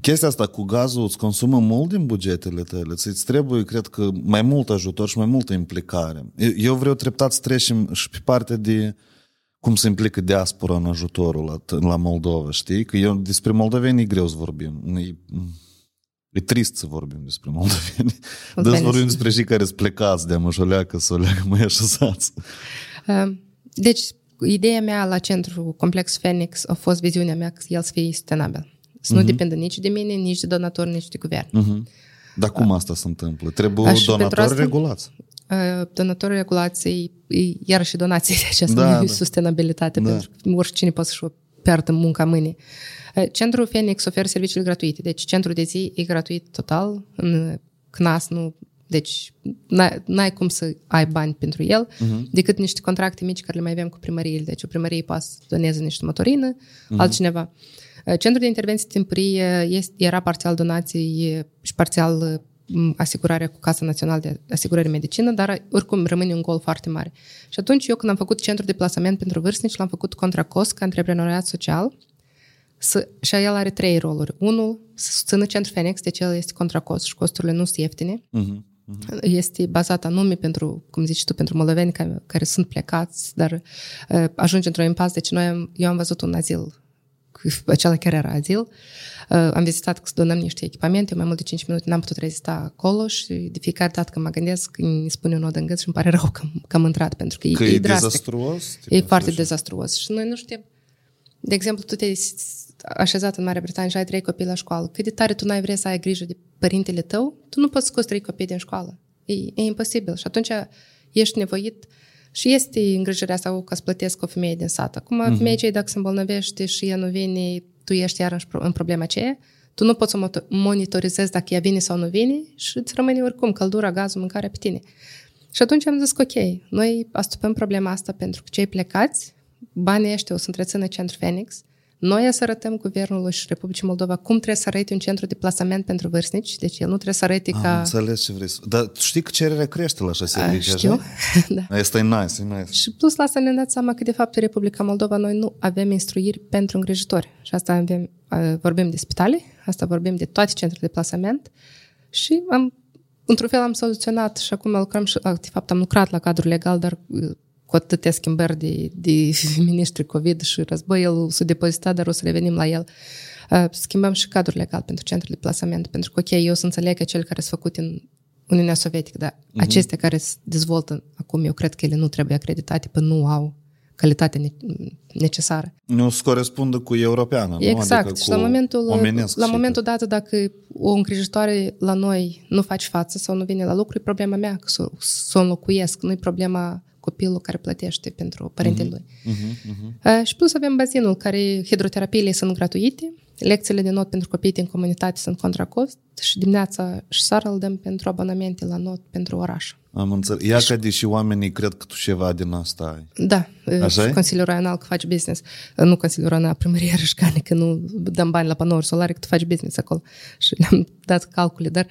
Speaker 1: chestia asta cu gazul îți consumă mult din bugetele tale, îți trebuie, cred că, mai mult ajutor și mai multă implicare. Eu vreau treptat să trecem și pe partea de cum se implică diaspora în ajutorul la, la Moldova, știi? Că eu despre moldoveni e greu să vorbim. E, e trist să vorbim despre moldoveni. Dar să vorbim despre cei care sunt plecați de mășoleacă să o leagă mai așezați.
Speaker 2: Deci, ideea mea la centru Complex Phoenix a fost viziunea mea că el să fie sustenabil. Să uh-huh. nu mhm. depindă nici de mine, nici de donatori, nici de guvern. Uh-huh.
Speaker 1: Dar cum asta se întâmplă? Trebuie Aș, donatori asta, regulați.
Speaker 2: Donatori regulați, iar și donații de această da, da. sustenabilitate, da. pentru că oricine poate să-și pierdă munca mâine. Centrul Phoenix oferă serviciile gratuite, deci centrul de zi e gratuit total, în CNAS nu deci n-ai, n-ai cum să ai bani pentru el, uh-huh. decât niște contracte mici care le mai avem cu primăriile. Deci o primărie poate să doneze niște motorină, uh-huh. altcineva. Centrul de intervenție timpurie este, era parțial donații și parțial asigurarea cu Casa Națională de Asigurări Medicină, dar oricum rămâne un gol foarte mare. Și atunci eu când am făcut centru de plasament pentru vârstnici, l-am făcut contra cost ca antreprenoriat social să, și el are trei roluri. Unul, să susțină centrul Phoenix, deci el este contra cost și costurile nu sunt ieftine. Uh-huh. Uh-huh. Este bazat anume pentru, cum zici tu, pentru moldoveni care, care sunt plecați, dar uh, ajunge într-o impas. Deci noi am, eu am văzut un azil acela chiar era azil. Uh, am vizitat să donăm niște echipamente, mai mult de 5 minute n-am putut rezista acolo și de fiecare dată când mă gândesc, îmi spune un nod în gât și îmi pare rău că, că am intrat, pentru că,
Speaker 1: că
Speaker 2: e,
Speaker 1: e
Speaker 2: drastic.
Speaker 1: dezastruos?
Speaker 2: E foarte așa. dezastruos. Și noi nu știm. De exemplu, tu te-ai așezat în Marea Britanie și ai trei copii la școală. Cât de tare tu n-ai vrea să ai grijă de părintele tău, tu nu poți scoți trei copii din școală. E, e imposibil. Și atunci ești nevoit și este îngrijirea sau ca să plătesc o femeie din sat. Acum, uh-huh. femeia cei dacă se îmbolnăvește și ea nu vine, tu ești iar în problema aceea, tu nu poți să monitorizezi dacă ea vine sau nu vine și îți rămâne oricum căldura, gazul, mâncarea pe tine. Și atunci am zis că ok, noi astupăm problema asta pentru că cei plecați, banii ăștia o să întrețină Centru Phoenix, Noi să arătăm guvernului și Republicii Moldova cum trebuie să arăte un centru de plasament pentru vârstnici, deci el nu trebuie să arăte
Speaker 1: Am
Speaker 2: ca...
Speaker 1: înțeles ce vrei să... Dar tu știi că cererea crește la așa
Speaker 2: A,
Speaker 1: servicii,
Speaker 2: știu,
Speaker 1: așa?
Speaker 2: da.
Speaker 1: Asta e nice, e nice.
Speaker 2: Și plus la asta ne-am dat seama că, de fapt, în Republica Moldova noi nu avem instruiri pentru îngrijitori. Și asta avem, uh, vorbim de spitale, asta vorbim de toate centrele de plasament și am, într-un fel am soluționat și acum lucrăm și, uh, de fapt, am lucrat la cadrul legal, dar uh, cu atâtea schimbări de, de ministri COVID și război, el s-a depozitat, dar o să revenim la el. Uh, Schimbăm și cadrul legal pentru centrele de plasament, pentru că, ok, eu să înțeleg că cel care sunt făcut în Uniunea Sovietică, dar uh-huh. acestea care se dezvoltă acum, eu cred că ele nu trebuie acreditate, până nu au calitatea ne- necesară.
Speaker 1: Nu se corespundă cu europeană, nu?
Speaker 2: Exact.
Speaker 1: Adică
Speaker 2: și
Speaker 1: cu
Speaker 2: la momentul,
Speaker 1: omenesc
Speaker 2: la
Speaker 1: și
Speaker 2: momentul dat, dacă o îngrijitoare la noi nu face față sau nu vine la lucru, e problema mea că să s-o înlocuiesc, nu e problema copilul care plătește pentru părintele lui.
Speaker 1: Uh-huh, uh-huh.
Speaker 2: Uh, Și plus avem bazinul, care hidroterapiile sunt gratuite, lecțiile de not pentru copii din comunitate sunt contra cost și dimineața și seara îl dăm pentru abonamente la not pentru oraș.
Speaker 1: Am înțeles. Ia că deși oamenii cred că tu ceva din asta ai.
Speaker 2: Da,
Speaker 1: Așa
Speaker 2: și
Speaker 1: e?
Speaker 2: Consiliul Raional că faci business. Nu Consiliul Raional, primăria Rășcane, că nu dăm bani la panouri solare, că tu faci business acolo. Și ne-am dat calcule, dar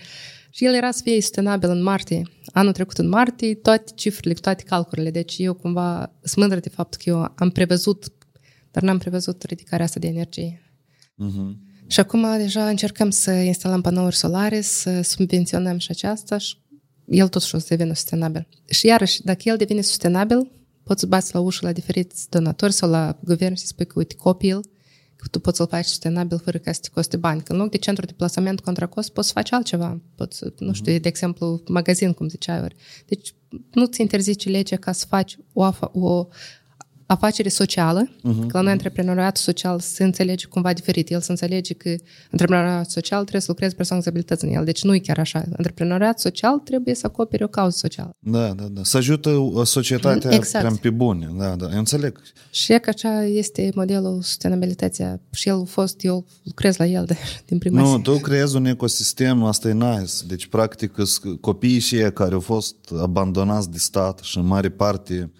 Speaker 2: și el era să fie sustenabil în martie. Anul trecut în martie, toate cifrele, toate calculele. Deci eu cumva sunt mândră de faptul că eu am prevăzut, dar n-am prevăzut ridicarea asta de energie.
Speaker 1: Uh-huh.
Speaker 2: Și acum deja încercăm să instalăm panouri solare, să subvenționăm și aceasta și el totuși o să devină sustenabil. Și iarăși, dacă el devine sustenabil, poți să bați la ușă la diferiți donatori sau la guvern și să spui că, uite, copil, că tu poți să-l faci sustenabil fără ca să te coste bani. Că în loc de centru de plasament contra cost, poți să faci altceva. Poți, să, nu știu, de exemplu, magazin, cum ziceai ori. Deci nu ți interzice legea ca să faci o, afa- o afacere socială, uh-huh. că la noi antreprenoriatul social se înțelege cumva diferit. El se înțelege că antreprenoriatul social trebuie să lucreze persoane cu abilități în el. Deci nu e chiar așa. Antreprenoriatul social trebuie să acopere o cauză socială.
Speaker 1: Da, da, da. Să ajută uh, societatea
Speaker 2: Exact.
Speaker 1: exact. pe bune. Da, da. Eu înțeleg.
Speaker 2: Și e că așa este modelul sustenabilității. Și el a fost, eu lucrez la el de, din prima
Speaker 1: Nu,
Speaker 2: zi.
Speaker 1: tu creezi un ecosistem, asta e nice. Deci, practic, sunt copiii și ei care au fost abandonați de stat și în mare parte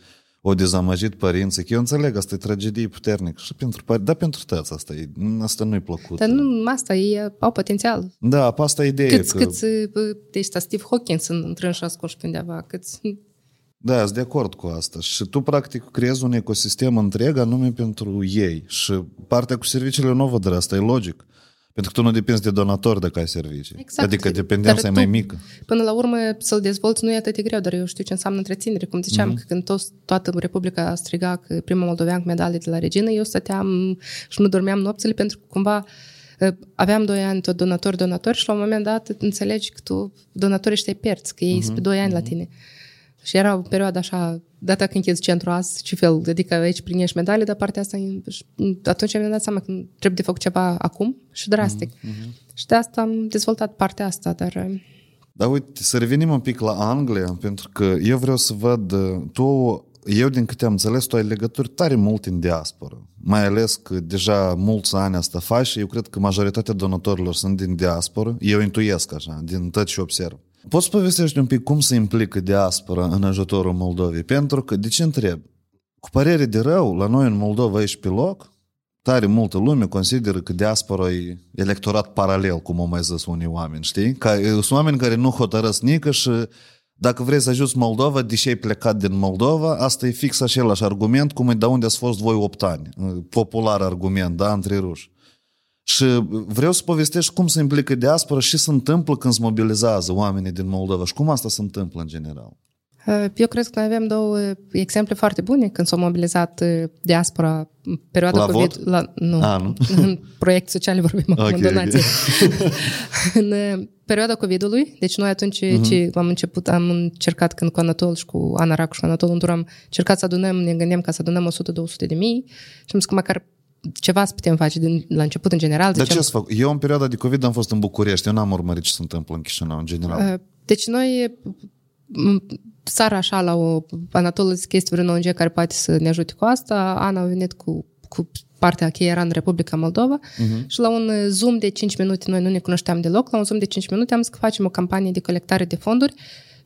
Speaker 1: o dezamăgit părinții, că eu înțeleg, asta e tragedie puternică. Și pentru părinți, da, pentru tăți asta e, asta nu-i plăcut.
Speaker 2: Dar nu, asta e, au potențial.
Speaker 1: Da, pe asta e ideea.
Speaker 2: Câți,
Speaker 1: că,
Speaker 2: câți, bă, deci, ăsta Steve Hawkins în întrânși ascunși pe undeva, câți,
Speaker 1: Da, sunt de acord cu asta. Și tu, practic, creezi un ecosistem întreg anume pentru ei. Și partea cu serviciile nu văd de asta, e logic. Pentru că tu nu depinzi de donator dacă ai servicii.
Speaker 2: Exact.
Speaker 1: Adică dependența
Speaker 2: Dar
Speaker 1: e mai
Speaker 2: tu-
Speaker 1: mică.
Speaker 2: Până la urmă, să-l dezvolți nu e atât de greu, dar eu știu ce înseamnă întreținere. Cum ziceam,
Speaker 1: Mhm.
Speaker 2: mm-hmm. că când toți, toată Republica striga că prima moldovean cu medalii de la regină, eu stăteam și nu dormeam nopțile pentru că cumva eh, aveam doi ani tot donator, donator și la un moment dat înțelegi că tu donatorii ăștia îi pierzi, că ei
Speaker 1: Mhm.
Speaker 2: sunt pe doi ani la tine. Și era o perioadă așa, data când închizi centru azi, ce fel, adică aici primești medalii, dar partea asta, e- și atunci mi-am dat seama că trebuie de făcut ceva acum și drastic. Mm-hmm. Și de asta am dezvoltat partea asta, dar... eh,
Speaker 1: Dar uite, să revenim un pic la Anglia, pentru că eu vreau să văd, uh, tu, eu din câte am înțeles, tu ai legături tare mult în diaspora. Mai ales că deja mulți ani asta faci și eu cred că majoritatea donatorilor sunt din diaspora. Eu intuiesc așa, din tot ce observ. Poți povestești un pic cum se implică diaspora în ajutorul Moldovei? Pentru că, de ce întreb? Cu părere de rău, la noi în Moldova aici pe loc, tare multă lume consideră că diaspora e electorat paralel, cum au mai zis unii oameni, știi? Că e, sunt oameni care nu hotărăsc nică și dacă vrei să ajuți Moldova, deși ai plecat din Moldova, asta e fix același argument cum e de unde ați fost voi 8 ani. Popular argument, da, între ruși. Și vreau să povestești cum se implică diaspora și ce se întâmplă când se mobilizează oamenii din Moldova și cum asta se întâmplă în general.
Speaker 2: Uh, Eu cred că noi avem două exemple foarte bune când s-a mobilizat uh, diaspora în perioada
Speaker 1: La
Speaker 2: COVID.
Speaker 1: vot?
Speaker 2: La, nu,
Speaker 1: A, nu?
Speaker 2: în proiecte sociale vorbim acum,
Speaker 1: Ok,
Speaker 2: în
Speaker 1: ok.
Speaker 2: donații. în uh, perioada COVID-ului, deci noi atunci
Speaker 1: Mhm.
Speaker 2: uh-huh. ce am început, am încercat când cu Anatol și cu Ana Racu și cu Anatol Untur am încercat să adunăm, ne gândeam ca să adunăm 100-200 de mii și am zis că măcar ceva să putem face din, la început în general.
Speaker 1: Dar
Speaker 2: ziceam-
Speaker 1: ce să fac? Eu în perioada de COVID am fost în București, eu n-am urmărit ce se întâmplă în Chișinău în general.
Speaker 2: Uh, Deci noi m, sara așa la o Anatol zice că este vreun ONG care poate să ne ajute cu asta. Ana a venit cu, cu partea că era în Republica Moldova uh-huh. și la un uh, Zoom de 5 minute, noi nu ne cunoșteam deloc, la un Zoom de 5 minute am zis că facem o campanie de colectare de fonduri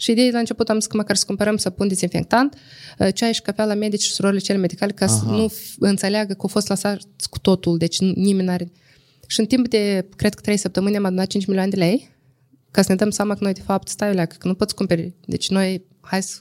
Speaker 2: Și ideea la început am zis că măcar să cumpărăm săpun dezinfectant, uh, ceai și cafea la medici și surorile cele medicale ca Aha. să nu înțeleagă că au fost lăsați cu totul, deci nimeni n-are... Și în timp de, cred că trei săptămâni am adunat 5 milioane de lei ca să ne dăm seama că noi, de fapt, stai leacă, că nu poți cumperi. Deci noi, hai să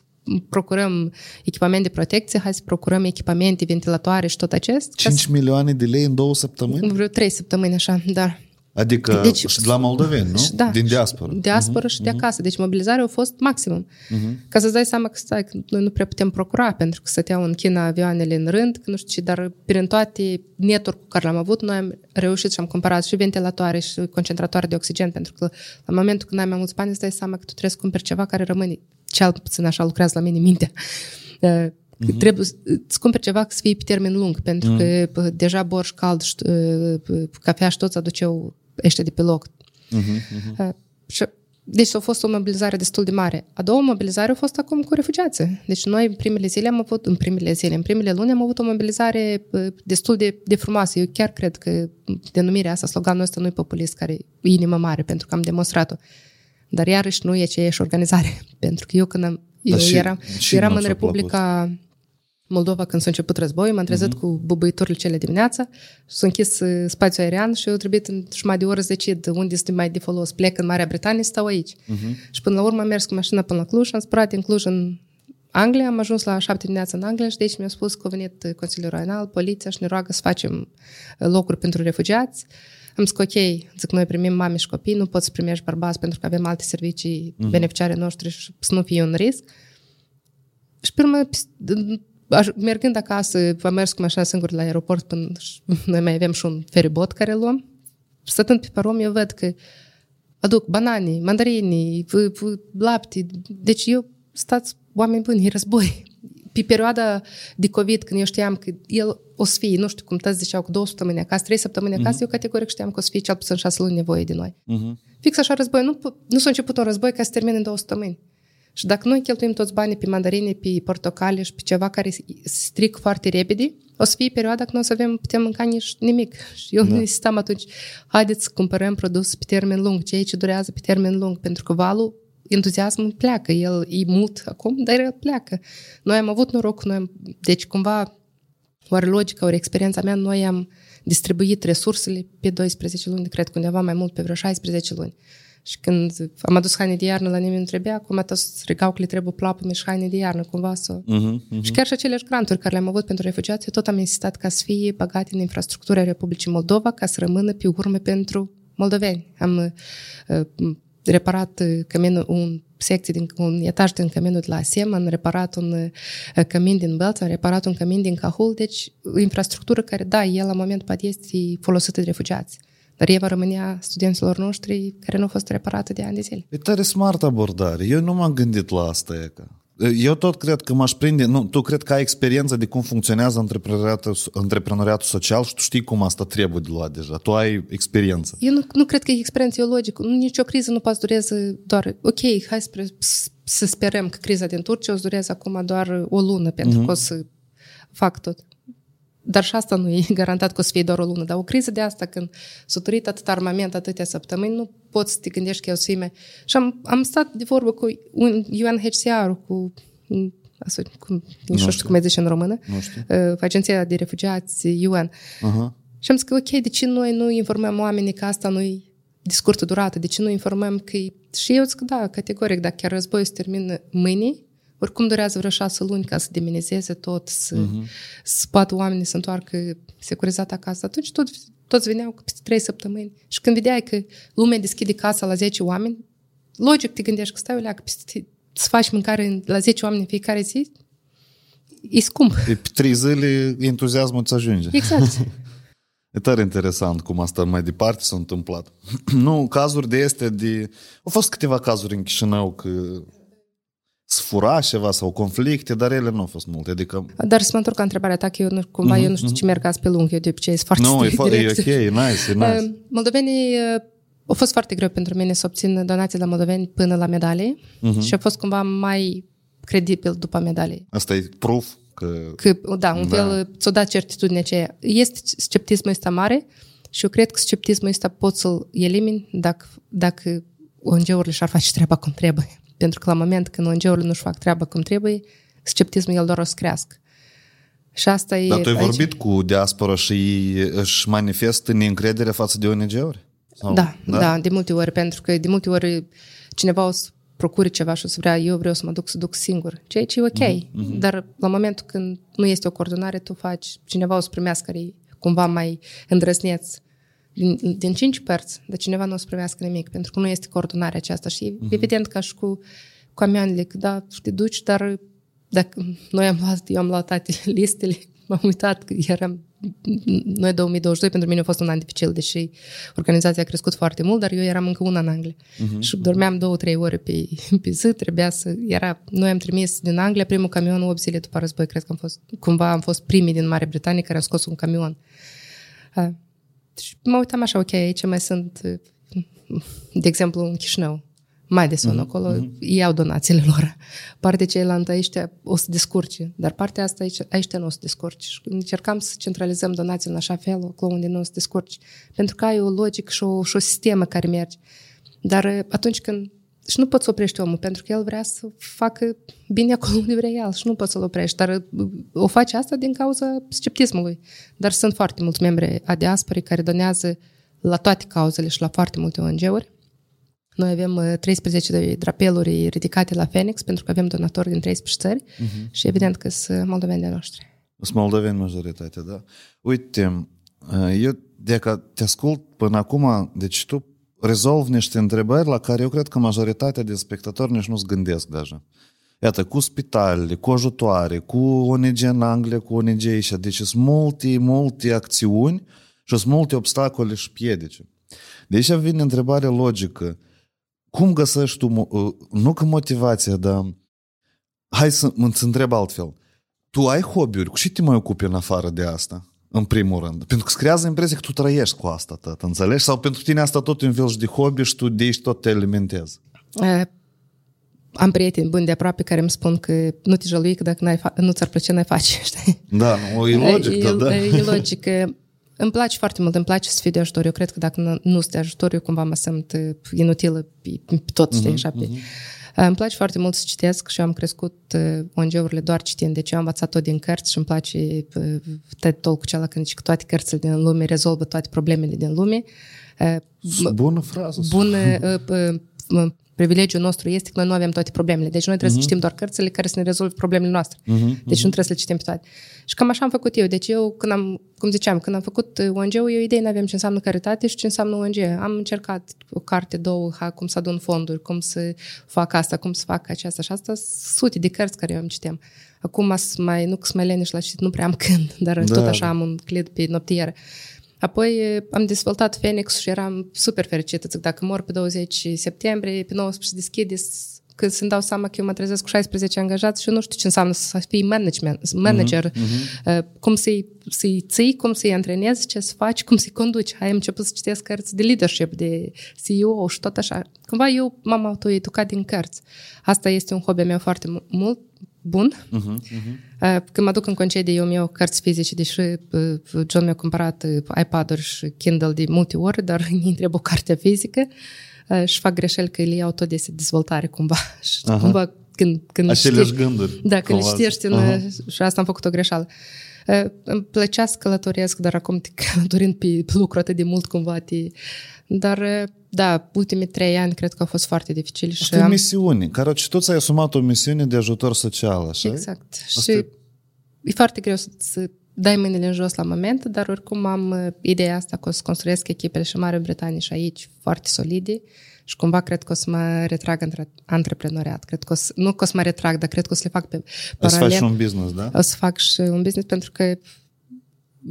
Speaker 2: procurăm echipament de protecție, hai să procurăm echipamente, ventilatoare și tot acest.
Speaker 1: 5
Speaker 2: să...
Speaker 1: milioane de lei în două săptămâni?
Speaker 2: Vreo trei săptămâni, așa, da.
Speaker 1: Adică deci, și de la moldoveni, nu?
Speaker 2: Da,
Speaker 1: Din diaspora.
Speaker 2: Diaspora uh-huh, și de acasă. Deci mobilizarea a fost maximum. Uh-huh. Ca să-ți dai seama că stai, că noi nu prea putem procura, pentru că stăteau în China avioanele în rând, că nu știu ce, dar prin toate neturi cu care l-am avut, noi am reușit și am cumpărat și ventilatoare și concentratoare de oxigen, pentru că la momentul când ai mai mulți bani, îți dai seama că tu trebuie să cumperi ceva care rămâne, cel puțin așa lucrează la mine mintea. Uh-huh. Trebuie să cumperi ceva să fie pe termen lung, pentru uh-huh. că deja borș cald, și, cafea și toți aduceau ăștia de pe loc. Uh-huh, uh-huh. Și, deci a fost o mobilizare destul de mare. A doua mobilizare a fost acum cu refugiații. Deci noi în primele zile am avut, în primele zile, în primele luni am avut o mobilizare destul de, de frumoasă. Eu chiar cred că denumirea asta, sloganul ăsta nu e populist, care e inimă mare, pentru că am demonstrat-o. Dar iarăși nu e aceeași organizare. Pentru că eu când am, eu și, eram, și eram în Republica... Plăcut Moldova când s-a început războiul, m-am trezit uh-huh. cu bubăiturile cele dimineața și s-a închis uh, spațiul aerian și eu trebuie în jumătate de oră să decid unde este mai de folos. Plec în Marea Britanie, stau aici. Uh-huh. Și până la urmă am mers cu mașina până la Cluj, am spărat în Cluj în Anglia, am ajuns la șapte dimineața în Anglia și de aici mi-a spus că a venit Consiliul Royal, poliția și ne roagă să facem uh, locuri pentru refugiați. Am zis că ok, zic, noi primim mame și copii, nu poți să primești bărbați pentru că avem alte servicii uh-huh. beneficiare noștri și să nu fie un risc. Și pe urmă, mergând acasă, am mers cu mașina singur la aeroport până noi mai avem și un feribot care luăm. Stătând pe parom, eu văd că aduc banane, mandarini, lapte. Deci eu, stați, oameni buni, e război. Pe perioada de COVID, când eu știam că el o să fie, nu știu cum tăți ziceau, cu două săptămâni acasă, trei săptămâni acasă, uh-huh. eu categoric știam că o să fie cel puțin șase luni nevoie de noi. Uh-huh. Fix așa război. Nu, nu s-a început un război ca să termine în două săptămâni. Și dacă noi cheltuim toți banii pe mandarine, pe portocale și pe ceva care stric foarte repede, o să fie perioada când nu o să avem, putem mânca nici nimic. Și eu da. nu insistam atunci, haideți să cumpărăm produs pe termen lung, ceea ce durează pe termen lung, pentru că valul entuziasmul pleacă, el e mult acum, dar el pleacă. Noi am avut noroc, noi am, deci cumva, oare logica, ori experiența mea, noi am distribuit resursele pe 12 luni, cred că undeva mai mult, pe vreo 16 luni. Și când am adus haine de iarnă, la nimeni nu trebuia, acum toți regau că le trebuie plapă și haine de iarnă, cumva să... Uh-huh, uh-huh. Și chiar și aceleași granturi care le-am avut pentru refugiați, tot am insistat ca să fie băgate în infrastructura Republicii Moldova, ca să rămână pe urmă pentru moldoveni. Am uh, reparat căminul, un secție din un etaj din căminul de la ASEM, am reparat un uh, cămin din Bălți, am reparat un cămin din Cahul, deci infrastructură care, da, el la moment poate este folosită de refugiați. Dar ea va rămânea studenților noștri care nu au fost reparate de ani de zile.
Speaker 1: E tare smart abordare. Eu nu m-am gândit la asta, Eca. Eu tot cred că m-aș prinde, nu, tu cred că ai experiență de cum funcționează antreprenoriatul, antreprenoriatul social și tu știi cum asta trebuie de luat deja. Tu ai experiență.
Speaker 2: Eu nu, nu cred că e experiență, e logic. Nici o criză nu poate dureze doar, ok, hai să, să sperăm că criza din Turcia o să dureze acum doar o lună, pentru mm-hmm. că o să fac tot. Dar și asta nu e garantat că o să fie doar o lună. Dar o criză de asta, când s-a turit atât armament, atâtea săptămâni, nu poți să te gândești că e o să fie Și am, am stat de vorbă cu un UNHCR, cu cum, nu știu, știu cum e zice în română, nu știu. Uh, Agenția de Refugiați UN. Uh-huh. Și am zis că, ok, de ce noi nu informăm oamenii că asta nu e de scurtă durată, de ce nu informăm că e... Și eu zic, da, categoric, dacă chiar războiul se termină mâine, oricum durează vreo șase luni ca să deminizeze tot, să, uh-huh. să poată oamenii să întoarcă securizat acasă. Atunci tot, toți veneau peste trei săptămâni. Și când vedeai că lumea deschide casa la 10 oameni, logic te gândești că stai o leacă peste, să faci mâncare la 10 oameni în fiecare zi, e scump.
Speaker 1: E pe trei zile entuziasmul îți ajunge.
Speaker 2: Exact.
Speaker 1: E tare interesant cum asta mai departe s-a întâmplat. nu, cazuri de este de... Au fost câteva cazuri în Chișinău că să fura ceva sau conflicte, dar ele nu au fost multe. Adică...
Speaker 2: Dar să mă întorc la întrebarea ta, că eu nu, cumva mm-hmm. eu nu știu ce merg azi pe lung, eu de obicei sunt foarte
Speaker 1: Nu, no, e, e ok, e nice, e nice. Uh,
Speaker 2: moldovenii uh, au fost foarte greu pentru mine să obțin donații la moldoveni până la medalii mm-hmm. și a fost cumva mai credibil după medalii.
Speaker 1: Asta e proof că...
Speaker 2: că da, un da. fel ți-o dat certitudinea aceea. Este sceptismul ăsta mare și eu cred că sceptismul ăsta pot să-l elimini dacă, dacă ONG-urile și-ar face treaba cum trebuie. Pentru că la moment când ONG-urile nu-și fac treaba cum trebuie, sceptismul el doar o să crească. Și asta e...
Speaker 1: Dar tu ai
Speaker 2: aici-
Speaker 1: vorbit cu diaspora și ei își manifestă neîncredere față de ONG-uri? Sau-
Speaker 2: Da, da, da, de multe ori, pentru că de multe ori cineva o să procure ceva și o să vrea, eu vreau să mă duc să duc singur, ceea ce e ok, mm-hmm. dar la momentul când nu este o coordonare, tu faci, cineva o să primească care e cumva mai îndrăzneț din, din cinci părți, dar cineva nu o să primească nimic, pentru că nu este coordonarea aceasta și mm-hmm. evident ca și cu, cu camioanele, că da, te duci, dar dacă noi am luat, eu am luat toate listele, m-am uitat că eram noi 2022 pentru mine a fost un an dificil, deși organizația a crescut foarte mult, dar eu eram încă una în Anglia. Uh-huh. Și dormeam două, trei ore pe, pe zi, trebuia să... Era, noi am trimis din Anglia primul camion 8 zile după război, cred că am fost, cumva am fost primii din Marea Britanie care au scos un camion. Uh, și mă uitam așa, ok, aici mai sunt, uh, de exemplu, în Chișinău, mai de sun mm-hmm. acolo, mm-hmm. iau donațiile lor. Partea cealaltă aici o să descurce, dar partea asta aici, aici nu o să descurce. Și încercam să centralizăm donațiile în așa fel, acolo unde nu o să descurce. Pentru că ai o logică și o, și o sistemă care merge. Dar atunci când și nu poți să oprești omul, pentru că el vrea să facă bine acolo unde vrea el și nu poți să-l oprești. Dar o face asta din cauza sceptismului. Dar sunt foarte mulți membri a diasporii care donează la toate cauzele și la foarte multe ONG-uri. Noi avem 13 de drapeluri ridicate la Phoenix, pentru că avem donatori din 13 țări uh-huh. și evident că sunt moldoveni de noștri.
Speaker 1: Sunt moldoveni majoritatea, da. Uite, eu dacă te ascult până acum, deci tu rezolvi niște întrebări la care eu cred că majoritatea de spectatori nici nu-ți gândesc deja. Iată, cu spitalele, cu ajutoare, cu ONG în Anglia, cu ONG aici. Deci sunt multe, multe acțiuni și sunt multe obstacole și piedice. Deci vine întrebarea logică. Cum găsești tu, nu că motivația, dar hai să mă întreb altfel. Tu ai hobby-uri, cu ce te mai ocupi în afară de asta? În primul rând. Pentru că îți creează impresia că tu trăiești cu asta tot, înțelegi? Sau pentru tine asta tot un fel de hobby și tu de aici tot te alimentezi?
Speaker 2: Uh, am prieteni buni de aproape care îmi spun că nu te jălui că dacă n-ai fa- nu ți-ar plăcea, n-ai face, știi?
Speaker 1: Da, nu, e logic,
Speaker 2: e,
Speaker 1: da.
Speaker 2: E logic. Îmi place foarte mult, îmi place să fiu de ajutor. Eu cred că dacă nu, nu sunt de ajutor, eu cumva mă simt inutilă pe, pe tot, știi, uh-huh, așa, pe... Uh-huh. Îmi place foarte mult să citesc și eu am crescut ONG-urile doar citind, deci eu am învățat tot din cărți și îmi place TED Talk-ul acela când zice că toate cărțile din lume rezolvă toate problemele din lume.
Speaker 1: Bună frază.
Speaker 2: Bună privilegiul nostru este că noi nu avem toate problemele. Deci noi trebuie uh-huh. să citim doar cărțile care să ne rezolve problemele noastre. Uh-huh. Deci nu trebuie să le citim pe toate. Și cam așa am făcut eu. Deci eu, când am, cum ziceam, când am făcut ONG-ul, eu idei n-aveam ce înseamnă caritate și ce înseamnă ONG. Am încercat o carte, două, ha, cum să adun fonduri, cum să fac asta, cum să fac aceasta și asta, sute de cărți care eu îmi citeam. Acum mai, nu că să mai leneș la citit, nu prea am când, dar da. tot așa am un clip pe noptieră. Apoi am dezvoltat Phoenix și eram super fericită. Zic, dacă mor pe 20 septembrie, pe 19 deschide, când să-mi dau seama că eu mă trezesc cu 16 angajați și eu nu știu ce înseamnă să fii management, manager, uh-huh. cum să-i, să-i ții, cum să-i antrenezi, ce să faci, cum să-i conduci. Ai început să citesc cărți de leadership, de CEO și tot așa. Cumva eu m-am autoeducat din cărți. Asta este un hobby meu foarte mult, bun. Uh-huh, uh-huh. Când mă duc în concedii, eu mi-au cărți fizice, deși John mi-a cumpărat iPad-uri și Kindle de multe ori, dar îmi trebuie o carte fizică și fac greșeli că le iau tot de dezvoltare cumva. Și uh-huh. cumva când, când
Speaker 1: Aceleași știi, gânduri.
Speaker 2: Da, când le citești în, uh-huh. și asta am făcut o greșeală. Îmi plăcea să călătoresc, dar acum te călătorind pe lucru atât de mult cumva te... Dar, da, ultimii trei ani cred că au fost foarte dificili.
Speaker 1: Asta și e am... misiune. Care tu ți-ai asumat o misiune de ajutor social, așa?
Speaker 2: Exact. Asta și e... e foarte greu să, să dai mâinile în jos la moment, dar oricum am ideea asta că o să construiesc echipele și în Marea Britanie și aici foarte solide și cumva cred că o să mă retrag între antreprenoriat. Cred că o să, nu că o să mă retrag, dar cred că o să le fac pe
Speaker 1: paralel. O să faci și un business, da?
Speaker 2: O să fac și un business pentru că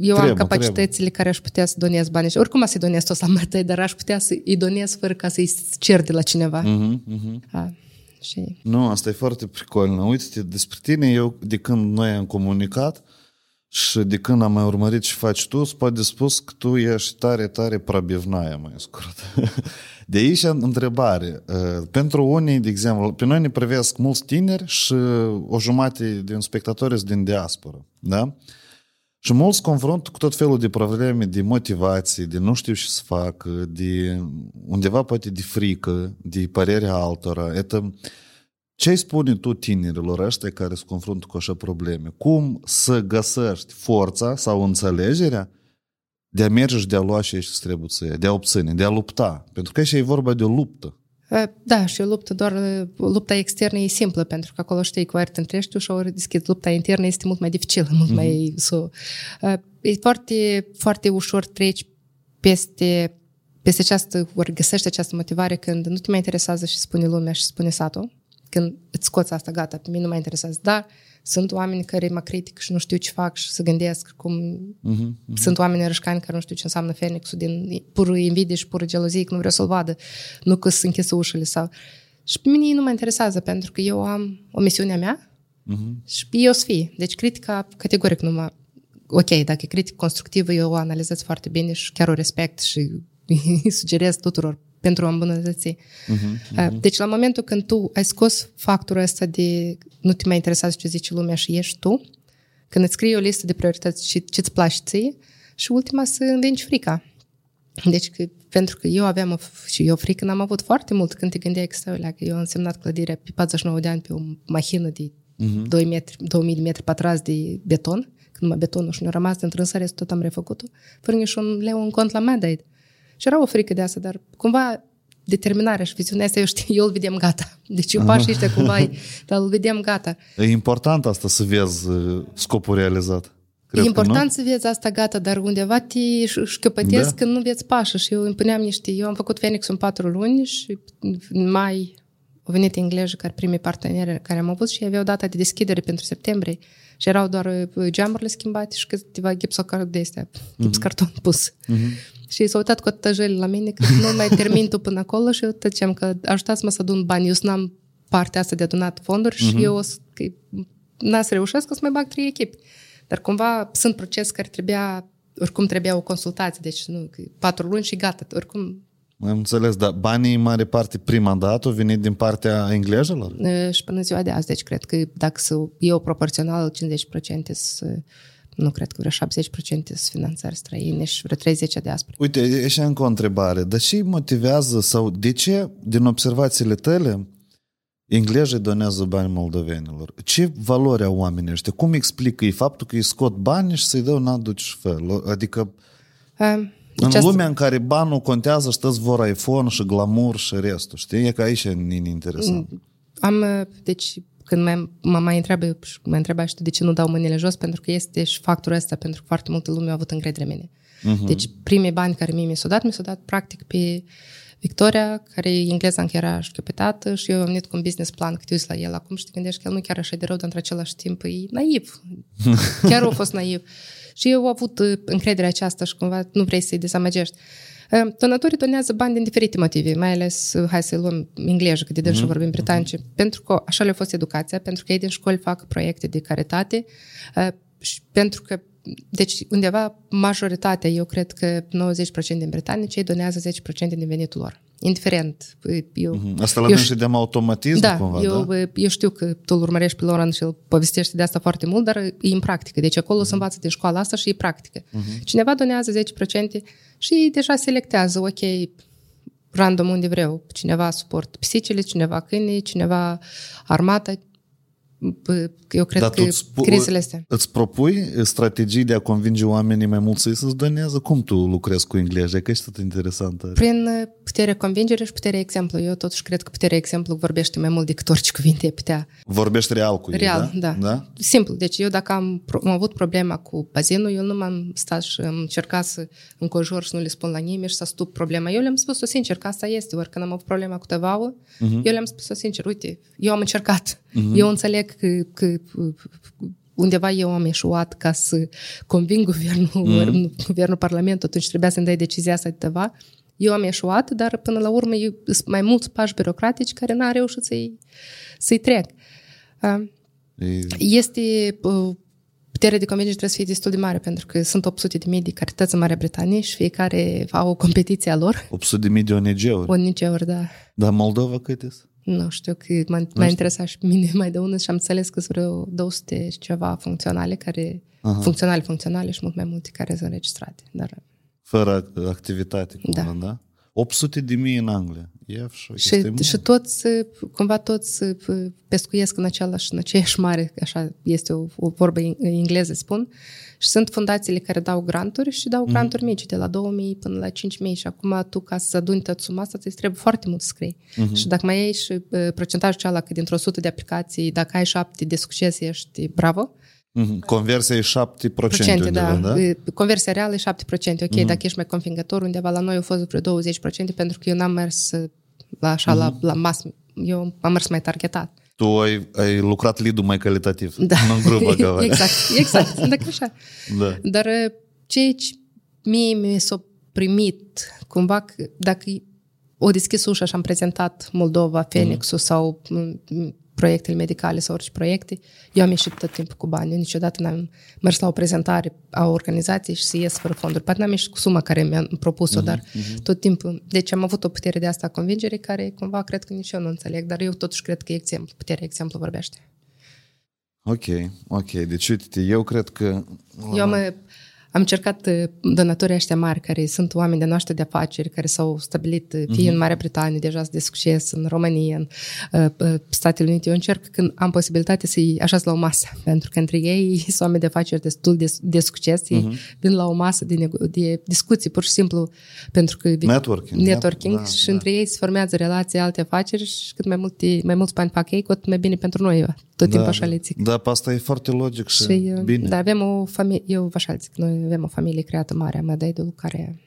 Speaker 2: eu trebuie, am capacitățile trebuie. care aș putea să donez bani. Și oricum să-i donez tot la mătăi, dar aș putea să-i donez fără ca să-i cer de la cineva.
Speaker 1: Uh-huh, uh-huh.
Speaker 2: A, și...
Speaker 1: Nu, asta e foarte pricolnă. Uite-te, despre tine, eu de când noi am comunicat și de când am mai urmărit ce faci tu, îți poate spus că tu ești tare, tare prabivnaia, mai scurt. De aici întrebare. Pentru unii, de exemplu, pe noi ne privesc mulți tineri și o jumătate din spectatori din diaspora, da? Și mulți confrunt cu tot felul de probleme de motivații, de nu știu ce să fac, de undeva poate de frică, de părerea altora. Etă, ce spune tu tinerilor ăștia care se confruntă cu așa probleme? Cum să găsești forța sau înțelegerea de a merge și de a lua și ce trebuie să iei, de a obține, de a lupta? Pentru că aici e vorba de o luptă.
Speaker 2: Da, și o luptă, doar lupta externă e simplă, pentru că acolo știi cu aer te întrești și ori deschid lupta internă este mult mai dificilă, mult mm-hmm. mai... So, e foarte, foarte ușor treci peste, peste această, ori găsești această motivare când nu te mai interesează și spune lumea și spune satul, când îți scoți asta, gata, pe mine nu mă interesează. Dar sunt oameni care mă critică și nu știu ce fac și să gândesc cum... Uh-huh, uh-huh. Sunt oameni rășcani care nu știu ce înseamnă Fenixul din pură invidie și pură gelozie, că nu vreau să-l vadă, nu că să închisă ușile sau... Și pe mine nu mă interesează, pentru că eu am o misiune a mea uh-huh. și eu să fie. Deci critica categoric nu mă... Ok, dacă e critică constructivă, eu o analizez foarte bine și chiar o respect și îi sugerez tuturor pentru a îmbunătăți. Uh-huh, uh-huh. Deci la momentul când tu ai scos factorul ăsta de nu te mai interesează ce zice lumea și ești tu, când îți scrii o listă de priorități și ce îți place ție, și ultima să învingi frica. Deci, că, pentru că eu aveam, o, și eu frică n-am avut foarte mult când te gândeai că stai, că eu am semnat clădirea pe 49 de ani pe o mașină de uh-huh. 2 metri, 2000 de metri pătrați de beton, când numai betonul și ne-a rămas de întrânsă, tot am refăcut-o, fără niciun leu în cont la Madaid. Și era o frică de asta, dar cumva determinarea și viziunea asta, eu știu, eu îl vedem gata. Deci eu pașii ăștia cumva, dar îl vedem gata.
Speaker 1: E important asta să vezi uh, scopul realizat.
Speaker 2: Cred e important să vezi asta gata, dar undeva te șcăpătesc da. când nu vezi pașă. Și eu îmi puneam niște... Eu am făcut Phoenix în patru luni și în mai au venit engleză care primii parteneri care am avut și aveau data de deschidere pentru septembrie. Și erau doar uh, geamurile schimbate și câteva gipsocartone de astea, gips carton pus. Uh-huh. Și s-a uitat cu atâta la mine că nu mai termin tu până acolo și eu tăceam că ajutați-mă să adun bani. Eu n-am partea asta de adunat fonduri uh-huh. și mhm. eu o să, că, n-a să reușesc, o să mai bag trei echipe. Dar cumva sunt proces care trebuia, oricum trebuia o consultație, deci nu, patru luni și gata, oricum
Speaker 1: am înțeles, dar banii în mare parte prima dată au venit din partea englezilor?
Speaker 2: Și până ziua de azi, deci cred că dacă să eu proporțional 50% să nu cred că vreo 70% sunt finanțări străine și vreo 30% de aspre.
Speaker 1: Uite, e și încă o întrebare. De ce motivează sau de ce, din observațiile tale, englezii donează bani moldovenilor? Ce valori au oamenii ăștia? Cum explică ei faptul că îi scot bani și să-i dau n-aduci fel? Adică... Um, deci în lumea în care banul contează și toți vor iPhone și glamour și restul, știi? E că aici e interesant.
Speaker 2: Am, deci, când mă, mă mai întreabă, mă întreba și tu de ce nu dau mâinile jos, pentru că este și factorul ăsta, pentru că foarte multă lume a avut încredere în mine. Uh-huh. Deci primii bani care mie mi s-au dat, mi s-au dat practic pe Victoria, care e engleza încă era șchiopetată și eu am venit cu un business plan, că te uiți la el acum și te gândești că el nu chiar așa de rău, dar într același timp e naiv. Chiar a fost naiv. Și eu am avut uh, încrederea aceasta și cumva nu vrei să-i dezamăgești. Uh, donatorii donează bani din diferite motive, mai ales, uh, hai să luăm engleză, că de dânsă mm-hmm. vorbim britanice, mm-hmm. pentru că așa le-a fost educația, pentru că ei din școli fac proiecte de caritate și pentru că deci undeva majoritatea, eu cred că 90% din britanici, ei donează 10% din venitul lor. Indiferent. Eu,
Speaker 1: uh-huh. Asta la și de automatism
Speaker 2: da,
Speaker 1: cumva,
Speaker 2: eu, da? eu știu că tu îl urmărești pe Loran și îl povestești de asta foarte mult, dar e în practică. Deci acolo uh-huh. se învață din școala asta și e practică. Uh-huh. Cineva donează 10% și deja selectează, ok, random unde vreau. Cineva suport pisicile, cineva câini, cineva armata, eu cred Dar că spu- crizele astea.
Speaker 1: Îți propui strategii de a convinge oamenii mai mult să-i să-ți donează? Cum tu lucrezi cu engleză? Că e tot interesantă.
Speaker 2: Prin uh, puterea convingere și puterea exemplu. Eu totuși cred că puterea exemplu vorbește mai mult decât orice cuvinte ai putea.
Speaker 1: Vorbești real cu ei,
Speaker 2: Real, da? da? da? Simplu. Deci eu dacă am, am avut problema cu bazinul, eu nu m-am stat și am încercat să încojor și nu le spun la nimeni și să stup problema. Eu le-am spus-o sincer că asta este. Ori când am avut problema cu tăvaul, uh-huh. eu le-am spus-o sincer. Uite, eu am încercat. Uh-huh. Eu înțeleg că, că undeva eu am eșuat ca să conving guvernul, mm. guvernul Parlamentului, atunci trebuia să-mi dai decizia asta de tăva. Eu am eșuat, dar până la urmă sunt mai mulți pași birocratici care n-am reușit să-i, să-i trec. Este puterea de convingere trebuie să fie destul de mare, pentru că sunt 800 de mii de carități în Marea Britanie și fiecare au o competiție a lor.
Speaker 1: 800 de mii de ONG-uri?
Speaker 2: ONG-uri, da.
Speaker 1: Dar Moldova cât este?
Speaker 2: Nu știu, că m-a, m-a interesat și mine mai de unul și am înțeles că sunt vreo 200 și ceva funcționale care, Aha. funcționale, funcționale și mult mai multe care sunt înregistrate. Dar...
Speaker 1: Fără activitate, cumva, da? da? 800 de mii în Anglia. ief și,
Speaker 2: și, și toți, cumva toți pescuiesc în, același, în aceeași mare, așa este o, o vorbă engleză, spun, și sunt fundațiile care dau granturi și dau mhm. granturi mm. mici, de la 2000 până la 5000 și acum tu ca să aduni tot suma asta, îți trebuie foarte mult să scrii. Mm-hmm. Și dacă mai ai și uh, procentajul cealaltă că dintr-o sută de aplicații, dacă ai șapte de succes, ești bravo.
Speaker 1: Mm-hmm. Conversia e 7% procente, undeva, da. da?
Speaker 2: Conversia reală e 7%. Ok, mm-hmm. dacă ești mai convingător, undeva la noi a fost vreo 20%, pentru că eu n-am mers la așa, mm-hmm. la, la mas. Eu am mers mai targetat
Speaker 1: Tu ai, ai lucrat lead mai calitativ. Da. Nu grubă
Speaker 2: говоря. exact, exact. Dacă așa. Da. Dar ce mie mi s-a primit, cumva, dacă o deschis ușa și am prezentat Moldova, Phoenix-ul mm. sau proiectele medicale sau orice proiecte, eu am ieșit tot timpul cu bani. Eu niciodată n-am mers la o prezentare a organizației și să ies fără fonduri. Poate n-am ieșit cu suma care mi-am propus-o, uh-huh, dar uh-huh. tot timpul. Deci am avut o putere de asta a convingerii care cumva cred că nici eu nu înțeleg, dar eu totuși cred că e exemplu. Puterea exemplu vorbește.
Speaker 1: Ok, ok. Deci uite, eu cred că...
Speaker 2: Eu am am încercat uh, donatorii ăștia mari, care sunt oameni de noastră de afaceri, care s-au stabilit uh, fie uh-huh. în Marea Britanie, deja de succes, în România, în uh, Statele Unite. Eu încerc când am posibilitate să-i așez la o masă, pentru că între ei sunt oameni de afaceri destul de, de succes, ei uh-huh. vin la o masă de, de discuții, pur și simplu, pentru că...
Speaker 1: Networking.
Speaker 2: Networking da, și da. între ei se formează relații, alte afaceri și cât mai, multe, mai mulți bani fac ei, cât mai bine pentru noi. Tot da, timpul așa le zic.
Speaker 1: Da, asta e foarte logic și, și bine.
Speaker 2: Da, avem o familie, eu așa zic, noi avem o familie creată mare a Mădăidului care...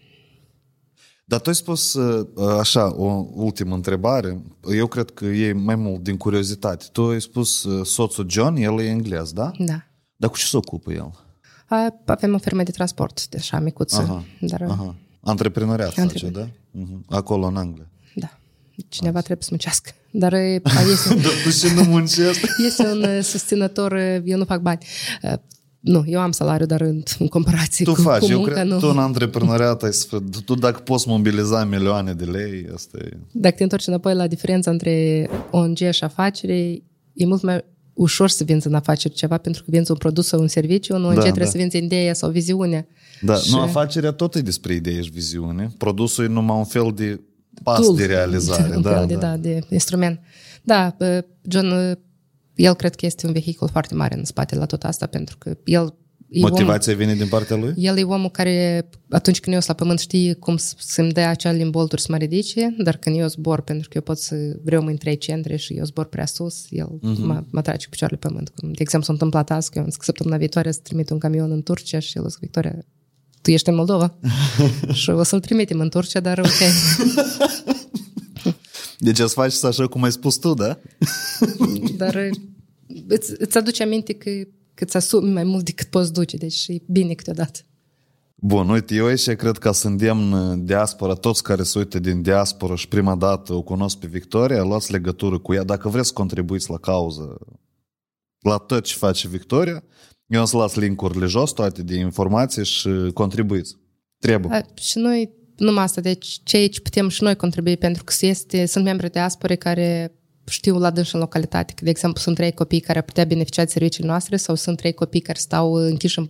Speaker 1: Dar tu ai spus uh, așa, o ultimă întrebare. Eu cred că e mai mult din curiozitate. Tu ai spus uh, soțul John, el e englez, da?
Speaker 2: Da.
Speaker 1: Dar cu ce se ocupă el?
Speaker 2: Avem o firmă de transport, de așa micuță. Aha, dar... aha.
Speaker 1: Antreprenoriat face, da? Uh-huh. Acolo, în Anglia.
Speaker 2: Da. Cineva Asta. trebuie să muncească. Dar este,
Speaker 1: Dar tu și nu muncesc?
Speaker 2: este un susținător, eu nu fac bani. Nu, eu am salariu, dar în, în comparație
Speaker 1: tu
Speaker 2: cu,
Speaker 1: faci,
Speaker 2: cu
Speaker 1: eu
Speaker 2: munca,
Speaker 1: cred,
Speaker 2: nu.
Speaker 1: Tu în antreprenoriat ai să tu dacă poți mobiliza milioane de lei, asta e...
Speaker 2: Dacă te întorci înapoi la diferența între ONG și afacere, e mult mai ușor să vinzi în afaceri ceva, pentru că vinzi un produs sau un serviciu, în ONG da, trebuie da. să vinzi ideea sau viziunea.
Speaker 1: Da, și... nu, afacerea tot e despre idee și viziune. Produsul e numai un fel de pas Tool. de realizare. un
Speaker 2: da, fel da. De, da, de instrument. Da, John el cred că este un vehicul foarte mare în spate la tot asta, pentru că el
Speaker 1: Motivația omul, vine din partea lui?
Speaker 2: El e omul care, atunci când eu sunt la pământ, știe cum să-mi dea acea limbolturi să mă ridice, dar când eu zbor, pentru că eu pot să vreau în trei centre și eu zbor prea sus, el uh-huh. mă, mă trage cu picioarele pe pământ. De exemplu, s-a întâmplat azi că eu că săptămâna viitoare să trimit un camion în Turcia și el zic, Victoria, tu ești în Moldova și o să-l trimitem în Turcia, dar ok.
Speaker 1: Deci îți faci așa cum ai spus tu, da?
Speaker 2: dar îți, îți aduce aminte că, că îți asumi mai mult decât poți duce, deci e bine câteodată.
Speaker 1: Bun, uite, eu aici cred că să îndemn diaspora, toți care se uită din diaspora și prima dată o cunosc pe Victoria, luați legătură cu ea. Dacă vreți să contribuiți la cauză, la tot ce face Victoria, eu o să las link-urile jos, toate de informații și contribuiți. Trebuie.
Speaker 2: A, și noi, numai asta, deci ce aici putem și noi contribui, pentru că este, sunt membri de diaspore care știu la dâns în localitate, că, de exemplu, sunt trei copii care ar putea beneficia de serviciile noastre sau sunt trei copii care stau închiși în,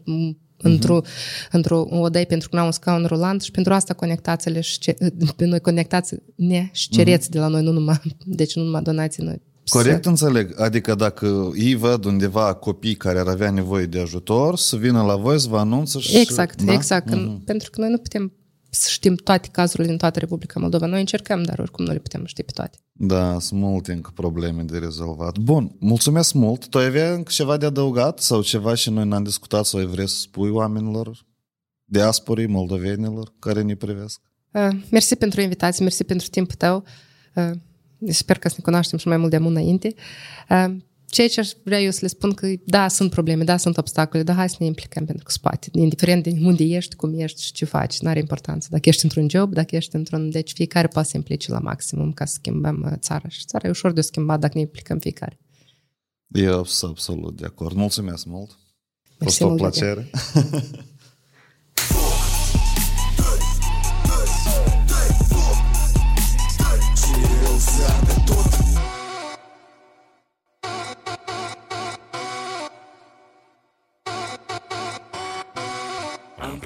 Speaker 2: într-o, uh-huh. într-o odăi pentru că nu au un scaun rulant și pentru asta conectați-le și ce, pe noi conectați-ne și cereți uh-huh. de la noi, nu numai, deci nu numai donații noi.
Speaker 1: Corect să... înțeleg. Adică dacă ei văd undeva copii care ar avea nevoie de ajutor, să vină la voi, să vă anunță și...
Speaker 2: Exact, da? exact. Uh-huh. Pentru că noi nu putem să știm toate cazurile din toată Republica Moldova. Noi încercăm, dar oricum nu le putem ști pe toate.
Speaker 1: Da, sunt multe încă probleme de rezolvat. Bun, mulțumesc mult. Tu ai avea încă ceva de adăugat sau ceva și noi n-am discutat sau ai vrea să spui oamenilor, diasporii, moldovenilor care ne privesc?
Speaker 2: Uh, mersi pentru invitație, mersi pentru timpul tău. Uh, sper că să ne cunoaștem și mai mult de înainte. Uh, ceea ce aș vrea eu să le spun că da, sunt probleme, da, sunt obstacole, dar hai să ne implicăm pentru că spate, indiferent de unde ești, cum ești și ce faci, nu are importanță. Dacă ești într-un job, dacă ești într-un... Deci fiecare poate să implice la maximum ca să schimbăm uh, țara și țara e ușor de schimbat dacă ne implicăm fiecare.
Speaker 1: Eu sunt absolut de acord. Mulțumesc mult. A fost o plăcere.